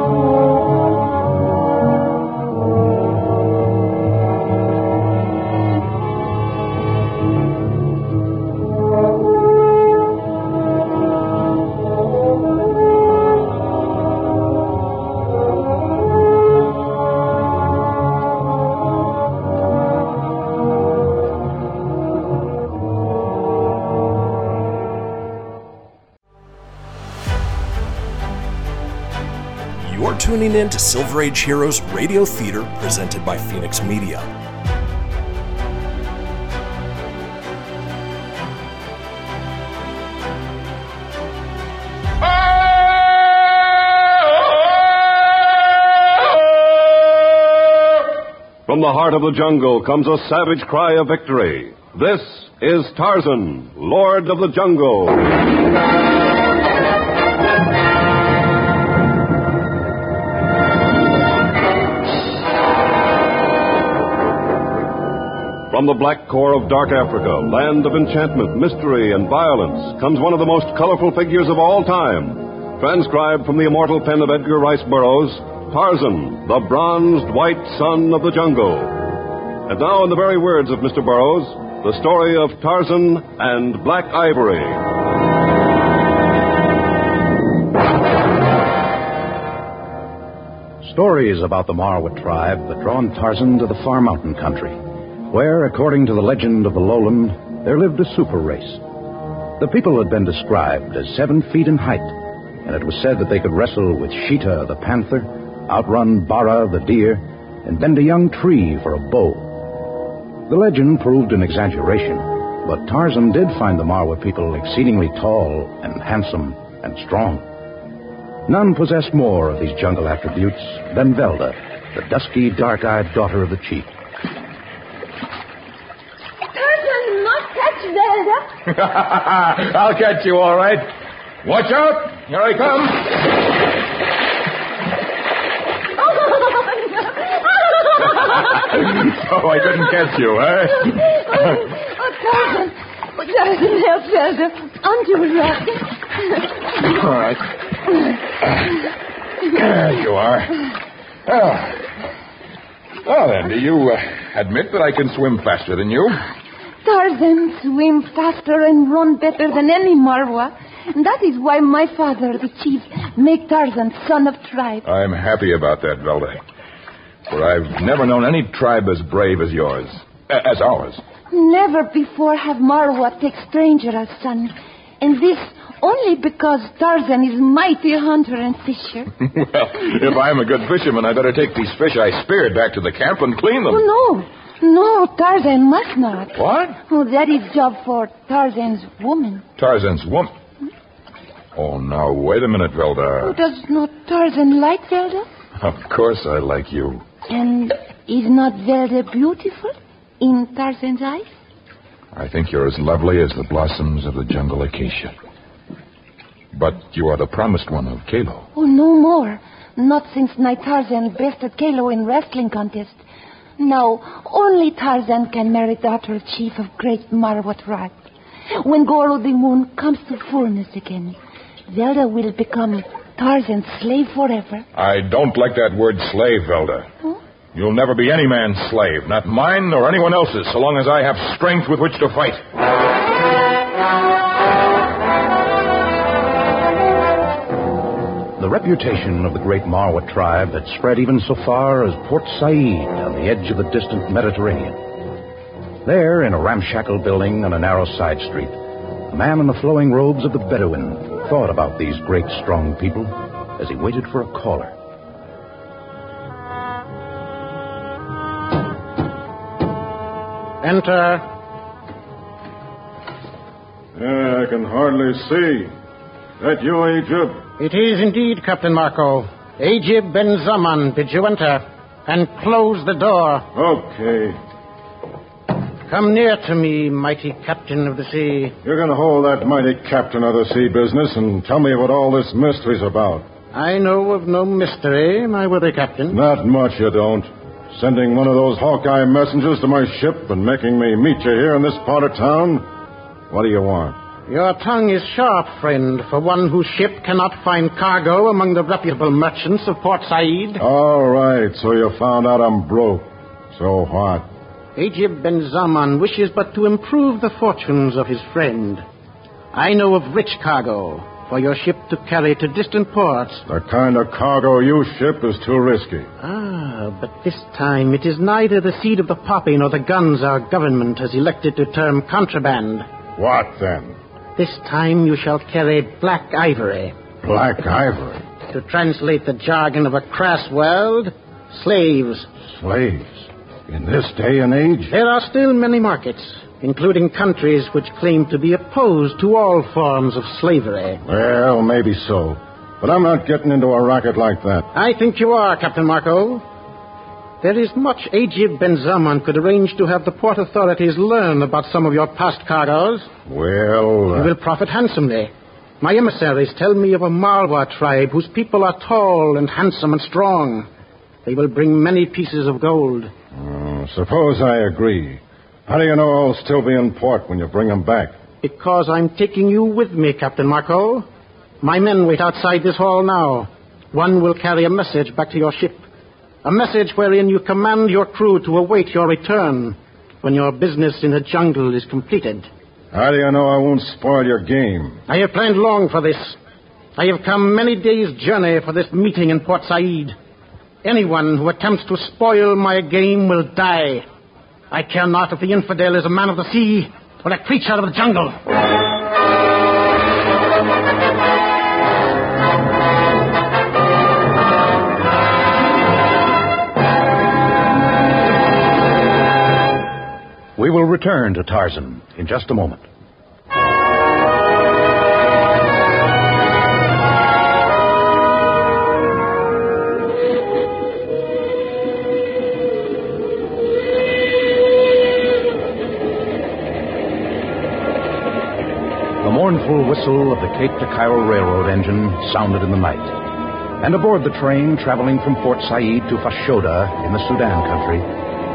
Speaker 11: tuning in to Silver Age Heroes Radio Theater presented by Fenix Media.
Speaker 14: From the heart of the jungle comes a savage cry of victory. This is Tarzan, Lord of the Jungle. From the black core of dark Africa, land of enchantment, mystery, and violence, comes one of the most colorful figures of all time. Transcribed from the immortal pen of Edgar Rice Burroughs, Tarzan, the bronzed white son of the jungle. And now, in the very words of Mr. Burroughs, the story of Tarzan and Black Ivory.
Speaker 15: Stories about the Marwa tribe that drawn Tarzan to the far mountain country, where, according to the legend of the lowland, there lived a super race. The people had been described as seven feet in height, and it was said that they could wrestle with Sheeta the panther, outrun Bara the deer, and bend a young tree for a bow. The legend proved an exaggeration, but Tarzan did find the Marwa people exceedingly tall and handsome and strong. None possessed more of these jungle attributes than Velda, the dusky, dark eyed daughter of the chief.
Speaker 22: Tarzan, not catch Velda. *laughs*
Speaker 16: I'll catch you all right. Watch out! Here I come. so *laughs* I didn't catch you, eh?
Speaker 22: oh, Tarzan. Oh, Tarzan, help Velda. Onto a rock.
Speaker 16: All right. There you are. Oh. Well, then, do you uh, admit that I can swim faster than you?
Speaker 22: Tarzan swim faster and run better than any Marwa. And that is why my father, the chief, make Tarzan son of tribe.
Speaker 16: I'm happy about that, Velda. For I've never known any tribe as brave as yours. As ours.
Speaker 22: Never before have Marwa take stranger as son. And this only because Tarzan is mighty hunter and fisher. *laughs*
Speaker 16: well, if I'm a good fisherman, I better take these fish I speared back to the camp and clean them.
Speaker 22: Oh, no. No, Tarzan must not.
Speaker 16: What?
Speaker 22: Oh, that is job for Tarzan's woman.
Speaker 16: Tarzan's woman. Oh, now, wait a minute, Velda.
Speaker 22: Oh, does not Tarzan like Velda?
Speaker 16: Of course I like you.
Speaker 22: And is not Velda beautiful in Tarzan's eyes?
Speaker 16: I think you're as lovely as the blossoms of the jungle acacia. But you are the promised one of Kalo.
Speaker 22: Oh, no more. Not since night Tarzan bested Kalo in wrestling contest. Now, only Tarzan can marry daughter of chief of great Marwa tribe. When Goro the moon comes to fullness again, Velda will become Tarzan's slave forever.
Speaker 16: I don't like that word slave, Velda. You'll never be any man's slave, not mine nor anyone else's, so long as I have strength with which to fight.
Speaker 15: The reputation of the great Marwa tribe had spread even so far as Port Said on the edge of the distant Mediterranean. There, in a ramshackle building on a narrow side street, a man in the flowing robes of the Bedouin thought about these great, strong people as he waited for a caller.
Speaker 23: Enter.
Speaker 8: Yeah, I can hardly see. That you, Ajib?
Speaker 23: It is indeed, Captain Marco. Ajib Ben Zaman, bid you enter. And close the door.
Speaker 8: Okay.
Speaker 23: Come near to me, mighty captain of the sea.
Speaker 8: You're going to hold that mighty captain of the sea business and tell me what all this mystery's about.
Speaker 23: I know of no mystery, my worthy captain.
Speaker 8: Not much you don't. Sending one of those Hawkeye messengers to my ship and making me meet you here in this part of town? What do you want?
Speaker 23: Your tongue is sharp, friend, for one whose ship cannot find cargo among the reputable merchants of Port Said.
Speaker 8: All right, so you found out I'm broke. So what?
Speaker 23: Ajib Ben Zaman wishes but to improve the fortunes of his friend. I know of rich cargo for your ship to carry to distant ports.
Speaker 8: The kind of cargo you ship is too risky.
Speaker 23: Ah, but this time it is neither the seed of the poppy nor the guns our government has elected to term contraband.
Speaker 8: What then?
Speaker 23: This time you shall carry black ivory.
Speaker 8: Black ivory?
Speaker 23: To translate the jargon of a crass world, slaves.
Speaker 8: Slaves? In this day and age?
Speaker 23: There are still many markets, including countries which claim to be opposed to all forms of slavery.
Speaker 8: Well, maybe so. But I'm not getting into a racket like that.
Speaker 23: I think you are, Captain Marco. There is much Ajib Ben Zaman could arrange to have the port authorities learn about some of your past cargoes.
Speaker 8: Well.
Speaker 23: You will profit handsomely. My emissaries tell me of a Marwa tribe whose people are tall and handsome and strong. They will bring many pieces of gold.
Speaker 8: Uh, suppose I agree. How do you know I'll still be in port when you bring them back?
Speaker 23: Because I'm taking you with me, Captain Marco. My men wait outside this hall now. One will carry a message back to your ship. A message wherein you command your crew to await your return when your business in the jungle is completed.
Speaker 8: How do you know I won't spoil your game?
Speaker 23: I have planned long for this. I have come many days' journey for this meeting in Port Said. Anyone who attempts to spoil my game will die. I care not if the infidel is a man of the sea or a creature of the jungle.
Speaker 15: We will return to Tarzan in just a moment. The mournful whistle of the Cape to Cairo Railroad engine sounded in the night. And aboard the train traveling from Port Said to Fashoda in the Sudan country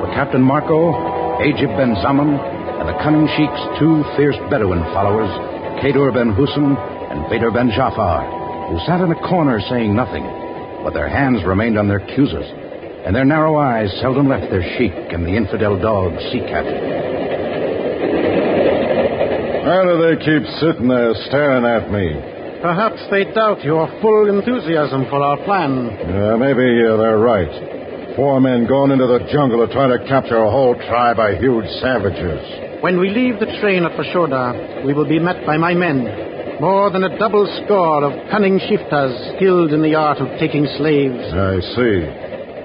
Speaker 15: were Captain Marco, Ajib Ben Zaman, and the cunning sheik's two fierce Bedouin followers, Kadur Ben Hussein and Bader Ben Jafar, who sat in a corner saying nothing, but their hands remained on their cusers, and their narrow eyes seldom left their sheik and the infidel dog, Sea Cat.
Speaker 8: Why do they keep sitting there staring at me?
Speaker 23: Perhaps they doubt your full enthusiasm for our plan.
Speaker 8: Yeah, maybe uh, they're right. Four men going into the jungle to try to capture a whole tribe of huge savages.
Speaker 23: When we leave the train at Fashoda, we will be met by my men. More than a double score of cunning shiftas skilled in the art of taking slaves.
Speaker 8: I see.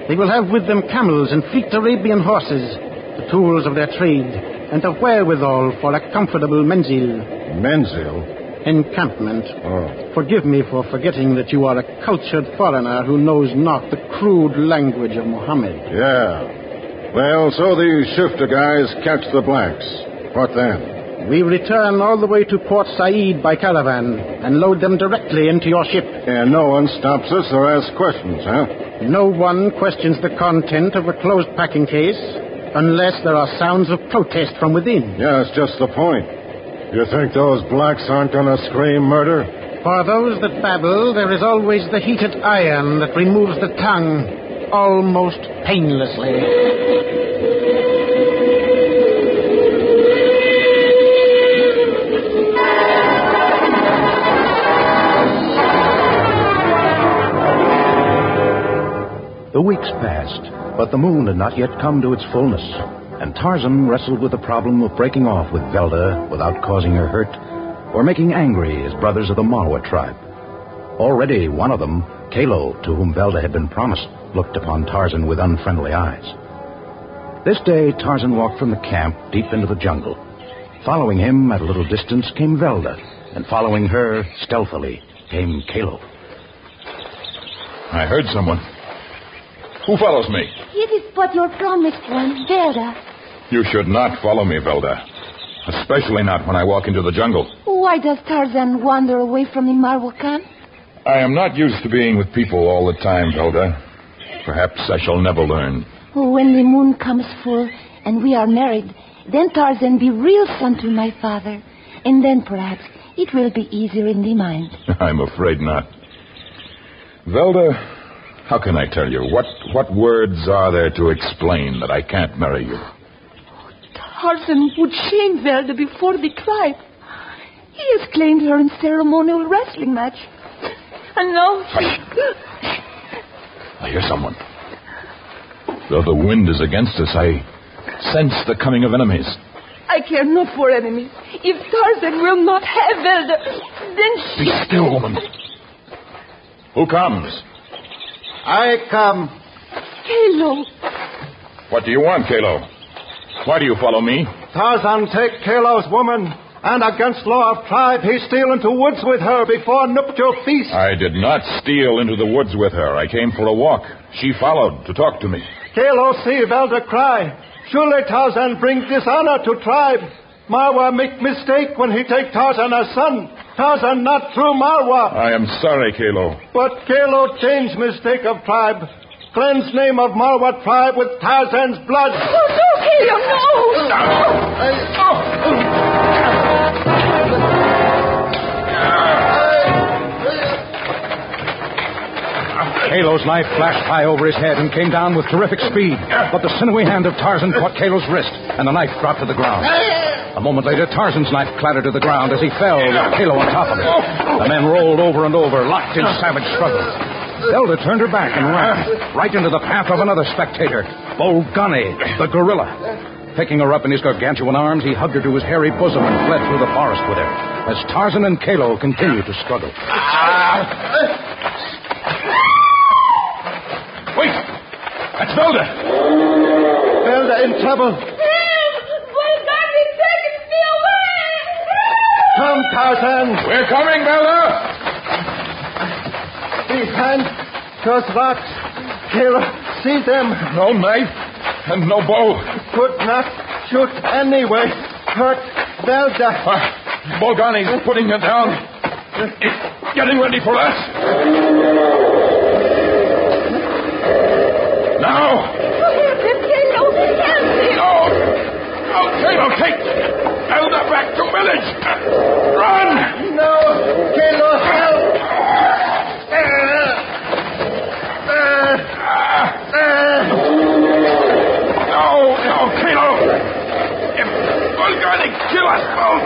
Speaker 23: They will have with them camels and fleet Arabian horses, the tools of their trade, and a wherewithal for a comfortable menzil.
Speaker 8: Menzil?
Speaker 23: Encampment.
Speaker 8: Oh.
Speaker 23: Forgive me for forgetting that you are a cultured foreigner who knows not the crude language of Mohammed.
Speaker 8: Yeah. Well, so these shifter guys catch the blacks. What then?
Speaker 23: We return all the way to Port Said by caravan and load them directly into your ship.
Speaker 8: And no one stops us or asks questions, huh?
Speaker 23: No one questions the content of a closed packing case unless there are sounds of protest from within.
Speaker 8: Yeah, that's just the point. You think those blacks aren't going to scream murder?
Speaker 23: For those that babble, there is always the heated iron that removes the tongue almost painlessly.
Speaker 15: The weeks passed, but the moon had not yet come to its fullness, and Tarzan wrestled with the problem of breaking off with Velda without causing her hurt or making angry his brothers of the Marwa tribe. Already one of them, Kalo, to whom Velda had been promised, looked upon Tarzan with unfriendly eyes. This day, Tarzan walked from the camp deep into the jungle. Following him at a little distance came Velda, and following her stealthily came Kalo.
Speaker 16: I heard someone. Who follows me?
Speaker 22: It is but your promised one, Velda.
Speaker 16: You should not follow me, Velda. Especially not when I walk into the jungle.
Speaker 22: Why does Tarzan wander away from the Marwa camp?
Speaker 16: I am not used to being with people all the time, Velda. Perhaps I shall never learn.
Speaker 22: When the moon comes full and we are married, then Tarzan be real son to my father. And then perhaps it will be easier in the mind. *laughs*
Speaker 16: I'm afraid not. Velda, how can I tell you? What, what words are there to explain that I can't marry you?
Speaker 22: Tarzan would shame Velda before the tribe. He has claimed her in ceremonial wrestling match. And now...
Speaker 16: I hear someone. Though the wind is against us, I sense the coming of enemies.
Speaker 22: I care not for enemies. If Tarzan will not have Velda, then she...
Speaker 16: Be still, woman. Who comes?
Speaker 24: I come.
Speaker 22: Kalo.
Speaker 16: What do you want, Kalo? Why do you follow me?
Speaker 25: Tarzan, take Kalo's woman.
Speaker 7: And against law of tribe, he steal into woods with her before nuptial feast.
Speaker 16: I did not steal into the woods with her. I came for a walk. She followed to talk to me.
Speaker 7: Kalo see Velda cry. Surely Tarzan bring dishonor to tribe. Marwa make mistake when he take Tarzan as son. Tarzan not true Marwa.
Speaker 16: I am sorry, Kalo.
Speaker 7: But Kalo change mistake of tribe. Cleanse name of Marwa tribe with Tarzan's blood.
Speaker 13: Oh, no, Kalo, no!
Speaker 15: Kalo's knife flashed high over his head and came down with terrific speed. But the sinewy hand of Tarzan caught Kalo's wrist, and the knife dropped to the ground. A moment later, Tarzan's knife clattered to the ground as he fell with Kalo on top of him. The men rolled over and over, locked in savage struggle. Velda turned her back and ran right into the path of another spectator, Bolgani, the gorilla. Picking her up in his gargantuan arms, he hugged her to his hairy bosom and fled through the forest with her, as Tarzan and Kalo continued to struggle.
Speaker 16: Wait! That's Velda!
Speaker 7: Velda in trouble. Come, Tarzan.
Speaker 16: We're coming, Velda!
Speaker 7: Behind those rocks. Kalo, see them.
Speaker 16: No knife and no bow.
Speaker 7: Could not shoot anyway. Hurt Velda.
Speaker 16: Uh, Bolgani's putting her down. Getting ready for us. Now! No! Kalo, take Elda back to village! Run!
Speaker 7: No! Kalo, help!
Speaker 16: No, no, Kalo! If Bolgani kill us both,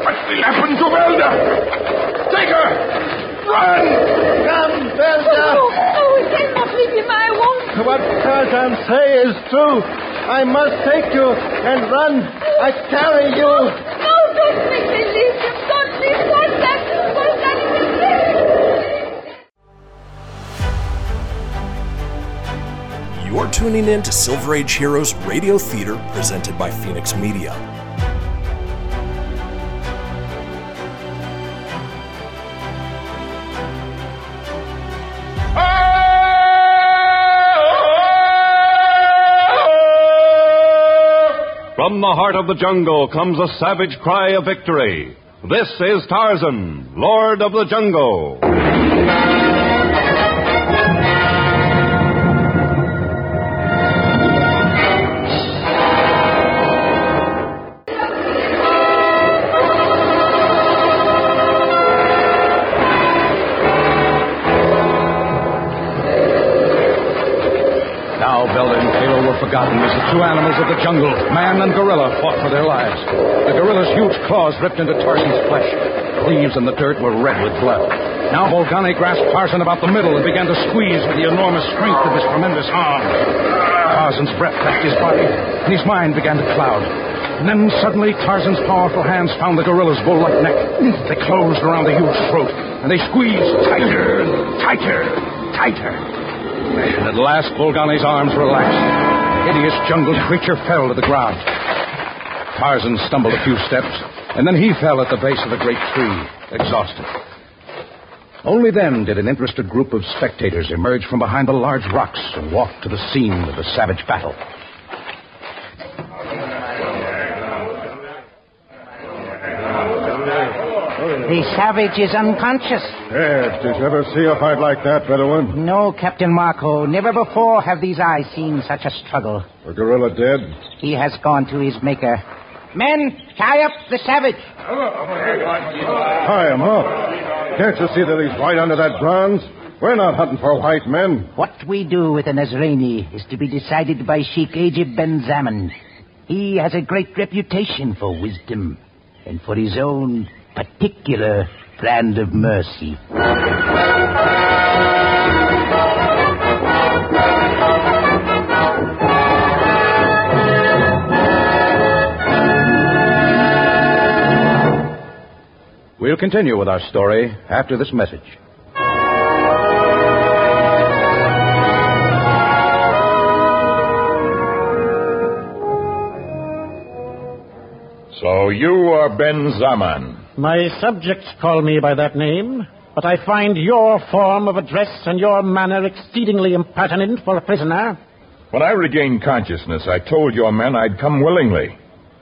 Speaker 16: what will happen to Velda? Take her! Run!
Speaker 7: Come, Velda!
Speaker 13: Oh, oh, we cannot leave him. I won't.
Speaker 7: What Tarzan say is true. I must take you and run. I carry you.
Speaker 13: No, don't make me leave him. Don't leave. Tarzan
Speaker 11: tuning in to Silver Age Heroes Radio Theater presented by Fenix Media.
Speaker 14: From the heart of the jungle comes a savage cry of victory. This is Tarzan, Lord of the Jungle.
Speaker 15: The two animals of the jungle, man and gorilla, fought for their lives. The gorilla's huge claws ripped into Tarzan's flesh. The leaves and the dirt were red with blood. Now Bolgani grasped Tarzan about the middle and began to squeeze with the enormous strength of his tremendous arms. Tarzan's breath left his body, and his mind began to cloud. And then suddenly Tarzan's powerful hands found the gorilla's bull-like neck. They closed around the huge throat, and they squeezed tighter and tighter, tighter. And at last, Bolgani's arms relaxed. The hideous jungle creature fell to the ground. Tarzan stumbled a few steps, and then he fell at the base of a great tree, exhausted. Only then did an interested group of spectators emerge from behind the large rocks and walk to the scene of the savage battle.
Speaker 26: The savage is unconscious.
Speaker 8: Yes, did you ever see a fight like that, Bedouin?
Speaker 26: No, Captain Marco. Never before have these eyes seen such a struggle.
Speaker 8: The gorilla dead?
Speaker 26: He has gone to his maker. Men, tie up the savage.
Speaker 8: Tie him up. Can't you see that he's right under that bronze? We're not hunting for white men.
Speaker 26: What we do with an Nazrani is to be decided by Sheikh Ajib Ben Zaman. He has a great reputation for wisdom and for his own particular brand of mercy.
Speaker 15: We'll continue with our story after this message.
Speaker 16: So So you are Ben Zaman.
Speaker 23: My subjects call me by that name, but I find your form of address and your manner exceedingly impertinent for a prisoner.
Speaker 16: When I regained consciousness, I told your men I'd come willingly.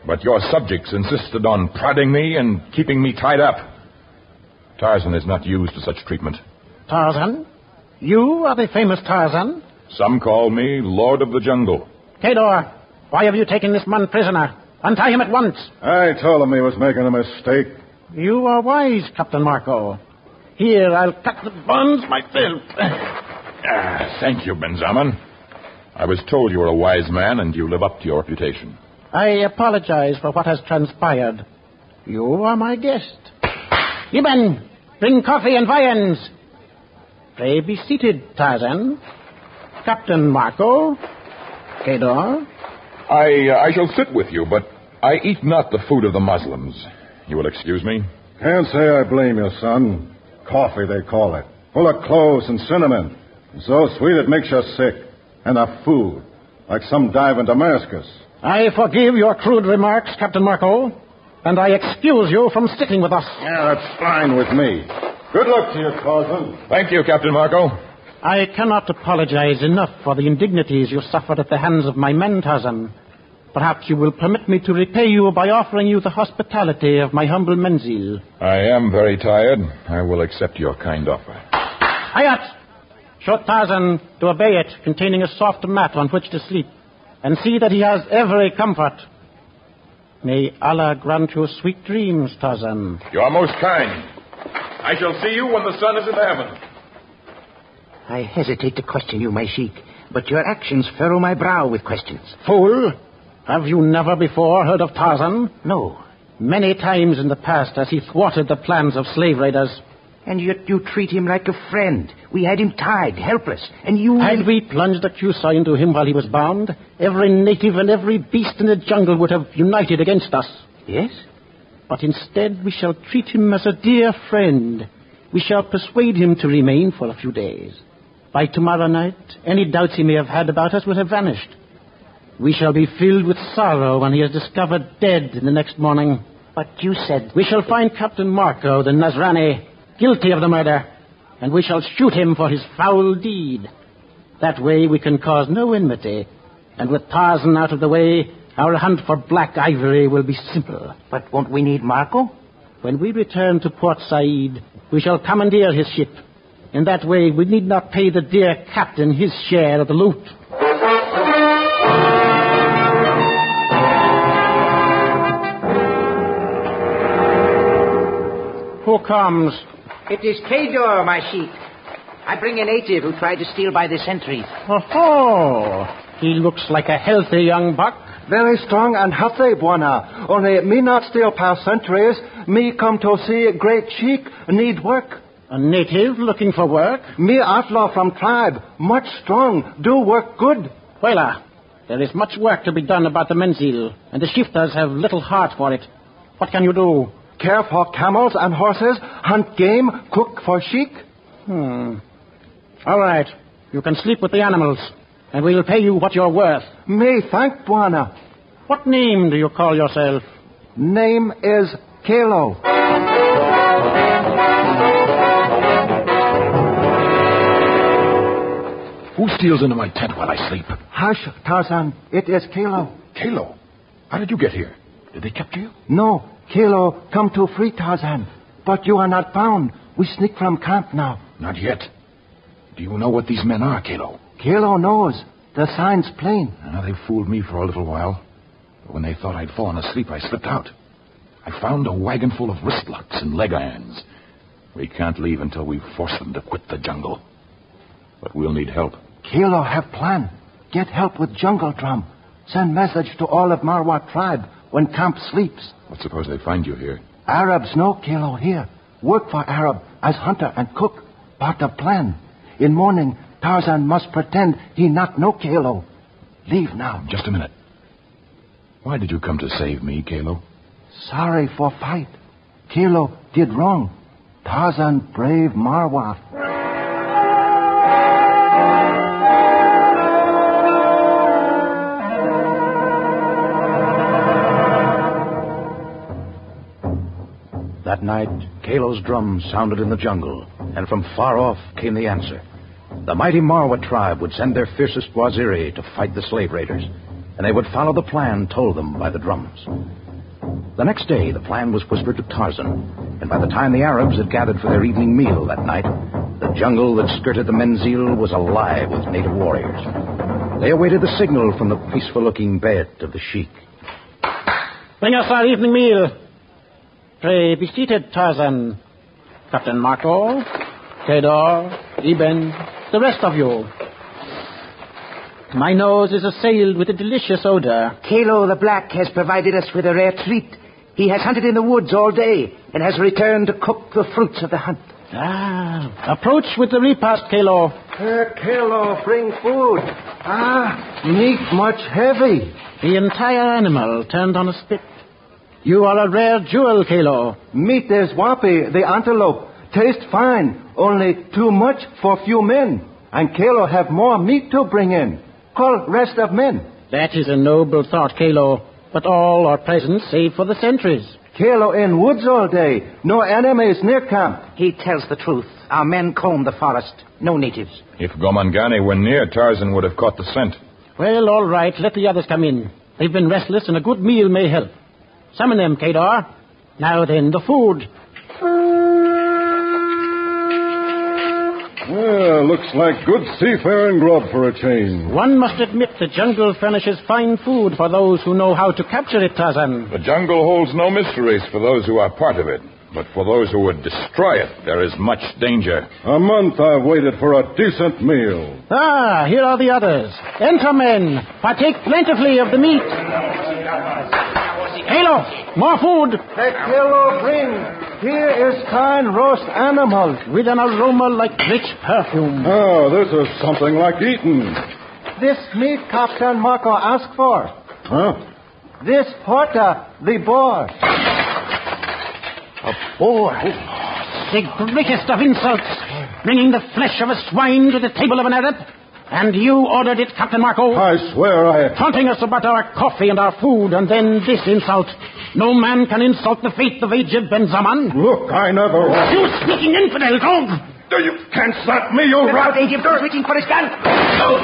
Speaker 16: But your subjects insisted on prodding me and keeping me tied up. Tarzan is not used to such treatment.
Speaker 23: Tarzan? You are the famous Tarzan?
Speaker 16: Some call me Lord of the Jungle.
Speaker 23: Kador, why have you taken this man prisoner? Untie him at once.
Speaker 8: I told him he was making a mistake.
Speaker 23: You are wise, Captain Marco. Here, I'll cut the bonds myself.
Speaker 16: Ah, thank you, Ben Zaman. I was told you were a wise man and you live up to your reputation.
Speaker 23: I apologize for what has transpired. You are my guest. Eben, bring coffee and viands. Pray be seated, Tarzan. Captain Marco. Kador.
Speaker 16: I, uh, I shall sit with you, but I eat not the food of the Muslims. You will excuse me?
Speaker 8: Can't say I blame you, son. Coffee, they call it. Full of cloves and cinnamon. And So sweet it makes you sick. And a food. Like some dive in Damascus.
Speaker 23: I forgive your crude remarks, Captain Marco, and I excuse you from sticking with us.
Speaker 8: Yeah, that's fine with me. Good luck to you, cousin.
Speaker 16: Thank you, Captain Marco.
Speaker 23: I cannot apologize enough for the indignities you suffered at the hands of my men, Tarzan. Perhaps you will permit me to repay you by offering you the hospitality of my humble menzil.
Speaker 16: I am very tired. I will accept your kind offer.
Speaker 23: Hayat! Show Tarzan to a it, containing a soft mat on which to sleep, and see that he has every comfort. May Allah grant you sweet dreams, Tarzan.
Speaker 16: You are most kind. I shall see you when the sun is in the heavens.
Speaker 26: I hesitate to question you, my sheik, but your actions furrow my brow with questions.
Speaker 23: Fool! Have you never before heard of Tarzan?
Speaker 26: No.
Speaker 23: Many times in the past has he thwarted the plans of slave raiders.
Speaker 26: And yet you treat him like a friend. We had him tied, helpless, and you...
Speaker 23: Had we plunged a Cusa into him while he was bound, every native and every beast in the jungle would have united against us.
Speaker 26: Yes?
Speaker 23: But instead we shall treat him as a dear friend. We shall persuade him to remain for a few days. By tomorrow night, any doubts he may have had about us will have vanished. We shall be filled with sorrow when he is discovered dead in the next morning.
Speaker 26: But you said...
Speaker 23: We shall find Captain Marco, the Nazrani, guilty of the murder, and we shall shoot him for his foul deed. That way we can cause no enmity, and with Tarzan out of the way, our hunt for black ivory will be simple.
Speaker 26: But won't we need Marco?
Speaker 23: When we return to Port Said, we shall commandeer his ship. In that way, we need not pay the dear captain his share of the loot. Who comes?
Speaker 26: It is Kador, my sheik. I bring a native who tried to steal by the sentries.
Speaker 23: Oh, he looks like a healthy young buck.
Speaker 25: Very strong and healthy, Bwana. Only me not steal past centuries. Me come to see great sheik need work.
Speaker 23: A native looking for work?
Speaker 25: Me outlaw from tribe. Much strong. Do work good.
Speaker 23: Wela, there is much work to be done about the menzil, and the shifters have little heart for it. What can you do?
Speaker 25: Care for camels and horses, hunt game, cook for sheik.
Speaker 23: Hmm. All right. You can sleep with the animals, and we will pay you what you're worth.
Speaker 25: Me thank Bwana.
Speaker 23: What name do you call yourself?
Speaker 25: Name is Kalo.
Speaker 16: Who steals into my tent while I sleep?
Speaker 25: Hush, Tarzan. It is Kalo.
Speaker 16: Kalo? How did you get here? Did they capture you?
Speaker 25: No, Kalo come to free Tarzan. But you are not found. We sneak from camp now.
Speaker 16: Not yet. Do you know what these men are, Kalo?
Speaker 25: Kalo knows. The sign's plain.
Speaker 16: Now, they fooled me for a little while. But when they thought I'd fallen asleep, I slipped out. I found a wagon full of wrist locks and leg irons. We can't leave until we force them to quit the jungle. But we'll need help.
Speaker 25: Kalo have plan. Get help with jungle drum. Send message to all of Marwa tribe when camp sleeps.
Speaker 16: But suppose they find you here?
Speaker 25: Arabs no, Kalo here. Work for Arab as hunter and cook. Part of plan. In morning, Tarzan must pretend he not know Kalo. Leave now.
Speaker 16: Just a minute. Why did you come to save me, Kalo?
Speaker 25: Sorry for fight. Kalo did wrong. Tarzan brave Marwa.
Speaker 15: That night, Kalo's drum sounded in the jungle, and from far off came the answer. The mighty Marwa tribe would send their fiercest Waziri to fight the slave raiders, and they would follow the plan told them by the drums. The next day, the plan was whispered to Tarzan, and by the time the Arabs had gathered for their evening meal that night, the jungle that skirted the Menzil was alive with native warriors. They awaited the signal from the peaceful looking bed of the sheik.
Speaker 23: Bring us our evening meal. Pray be seated, Tarzan. Captain Marco, Kedor, Eben, the rest of you. My nose is assailed with a delicious odor.
Speaker 26: Kalo the Black has provided us with a rare treat. He has hunted in the woods all day and has returned to cook the fruits of the hunt.
Speaker 23: Ah, approach with the repast, Kalo.
Speaker 25: Uh, Kalo, bring food. Ah, meat much heavy.
Speaker 23: The entire animal turned on a spit. You are a rare jewel, Kalo.
Speaker 25: Meat is wapi, the antelope. Taste fine, only too much for few men. And Kalo have more meat to bring in. Call rest of men.
Speaker 23: That is a noble thought, Kalo. But all are present save for the sentries.
Speaker 25: Kalo in woods all day. No enemies near camp.
Speaker 26: He tells the truth. Our men comb the forest. No natives.
Speaker 16: If Gomangani were near, Tarzan would have caught the scent.
Speaker 23: Well, all right. Let the others come in. They've been restless, and a good meal may help. Summon them, Kedar. Now then, the food.
Speaker 8: Well, looks like good seafaring grub for a change.
Speaker 23: One must admit the jungle furnishes fine food for those who know how to capture it, Tarzan.
Speaker 16: The jungle holds no mysteries for those who are part of it. But for those who would destroy it, there is much danger.
Speaker 8: A month I've waited for a decent meal.
Speaker 23: Ah, here are the others. Enter, men. Partake plentifully of the meat. Halo, more food.
Speaker 25: Hey, Kalo, bring. Here is fine roast animal.
Speaker 23: With an aroma like rich perfume.
Speaker 8: Oh, this is something like eating.
Speaker 25: This meat Captain Marco asked for.
Speaker 8: Huh?
Speaker 25: This Horta, the boar.
Speaker 23: A boar. The greatest of insults. Bringing the flesh of a swine to the table of an Arab. And you ordered it, Captain Marco?
Speaker 8: I swear I...
Speaker 23: Taunting us about our coffee and our food, and then this insult. No man can insult the faith of Ajib Ben Zaman.
Speaker 8: Look, I never...
Speaker 23: You sneaking infidel, dog!
Speaker 8: You can't slap me, you rat!
Speaker 26: Is reaching for his gun. Oh.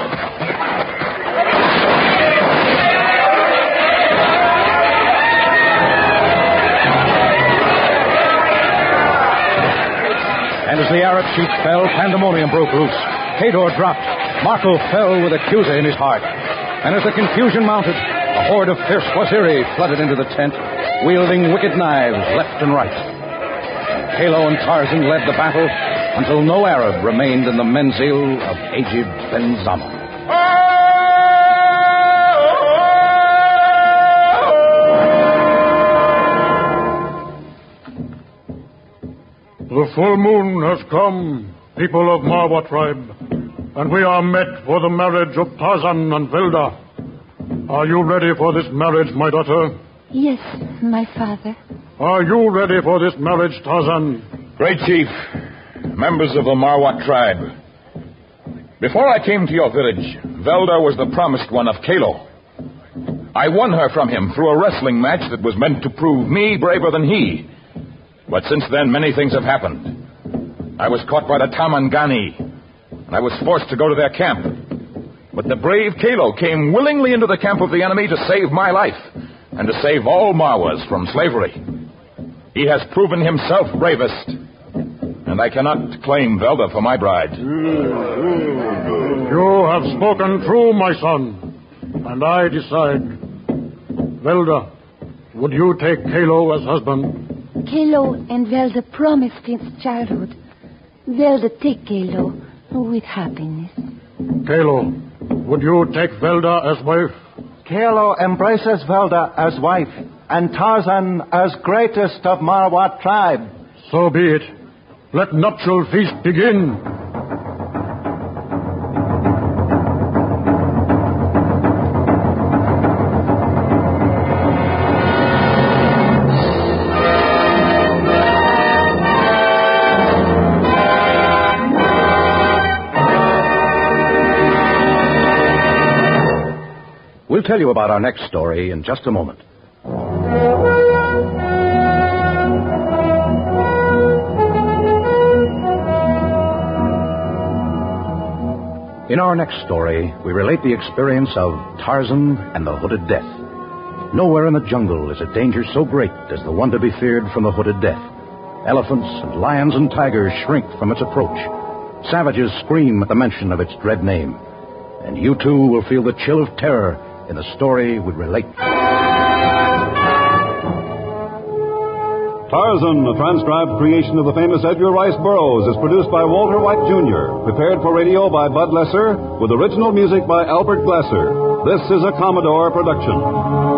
Speaker 15: And as the Arab chief fell, pandemonium broke loose. Kedor dropped. Marco fell with accusa in his heart. And as the confusion mounted, a horde of fierce Waziri flooded into the tent, wielding wicked knives left and right. Kalo and Tarzan led the battle until no Arab remained in the menzil of Ajib Ben Zaman.
Speaker 27: The full moon has come, people of Marwa tribe, and we are met for the marriage of Tarzan and Velda. Are you ready for this marriage, my daughter?
Speaker 22: Yes, my father.
Speaker 27: Are you ready for this marriage, Tarzan?
Speaker 16: Great Chief, members of the Marwat tribe. Before I came to your village, Velda was the promised one of Kalo. I won her from him through a wrestling match that was meant to prove me braver than he. But since then, many things have happened. I was caught by the Tarmangani, and I was forced to go to their camp. But the brave Kalo came willingly into the camp of the enemy to save my life and to save all Marwas from slavery. He has proven himself bravest, and I cannot claim Velda for my bride.
Speaker 27: You have spoken true, my son, and I decide. Velda, would you take Kalo as husband?
Speaker 22: Kalo and Velda promised since childhood. Velda take Kalo with happiness.
Speaker 27: Kalo, would you take Velda as wife?
Speaker 25: Kalo embraces Velda as wife, and Tarzan as greatest of Marwat tribe.
Speaker 27: So be it. Let nuptial feast begin.
Speaker 15: tell you about our next story in just a moment. In our next story, we relate the experience of Tarzan and the Hooded Death. Nowhere in the jungle is a danger so great as the one to be feared from the Hooded Death. Elephants and lions and tigers shrink from its approach. Savages scream at the mention of its dread name. And you too will feel the chill of terror in the story we relate.
Speaker 14: Tarzan, a transcribed creation of the famous Edgar Rice Burroughs, is produced by Walter White Jr., prepared for radio by Bud Lesser, with original music by Albert Glasser. This is a Commodore production.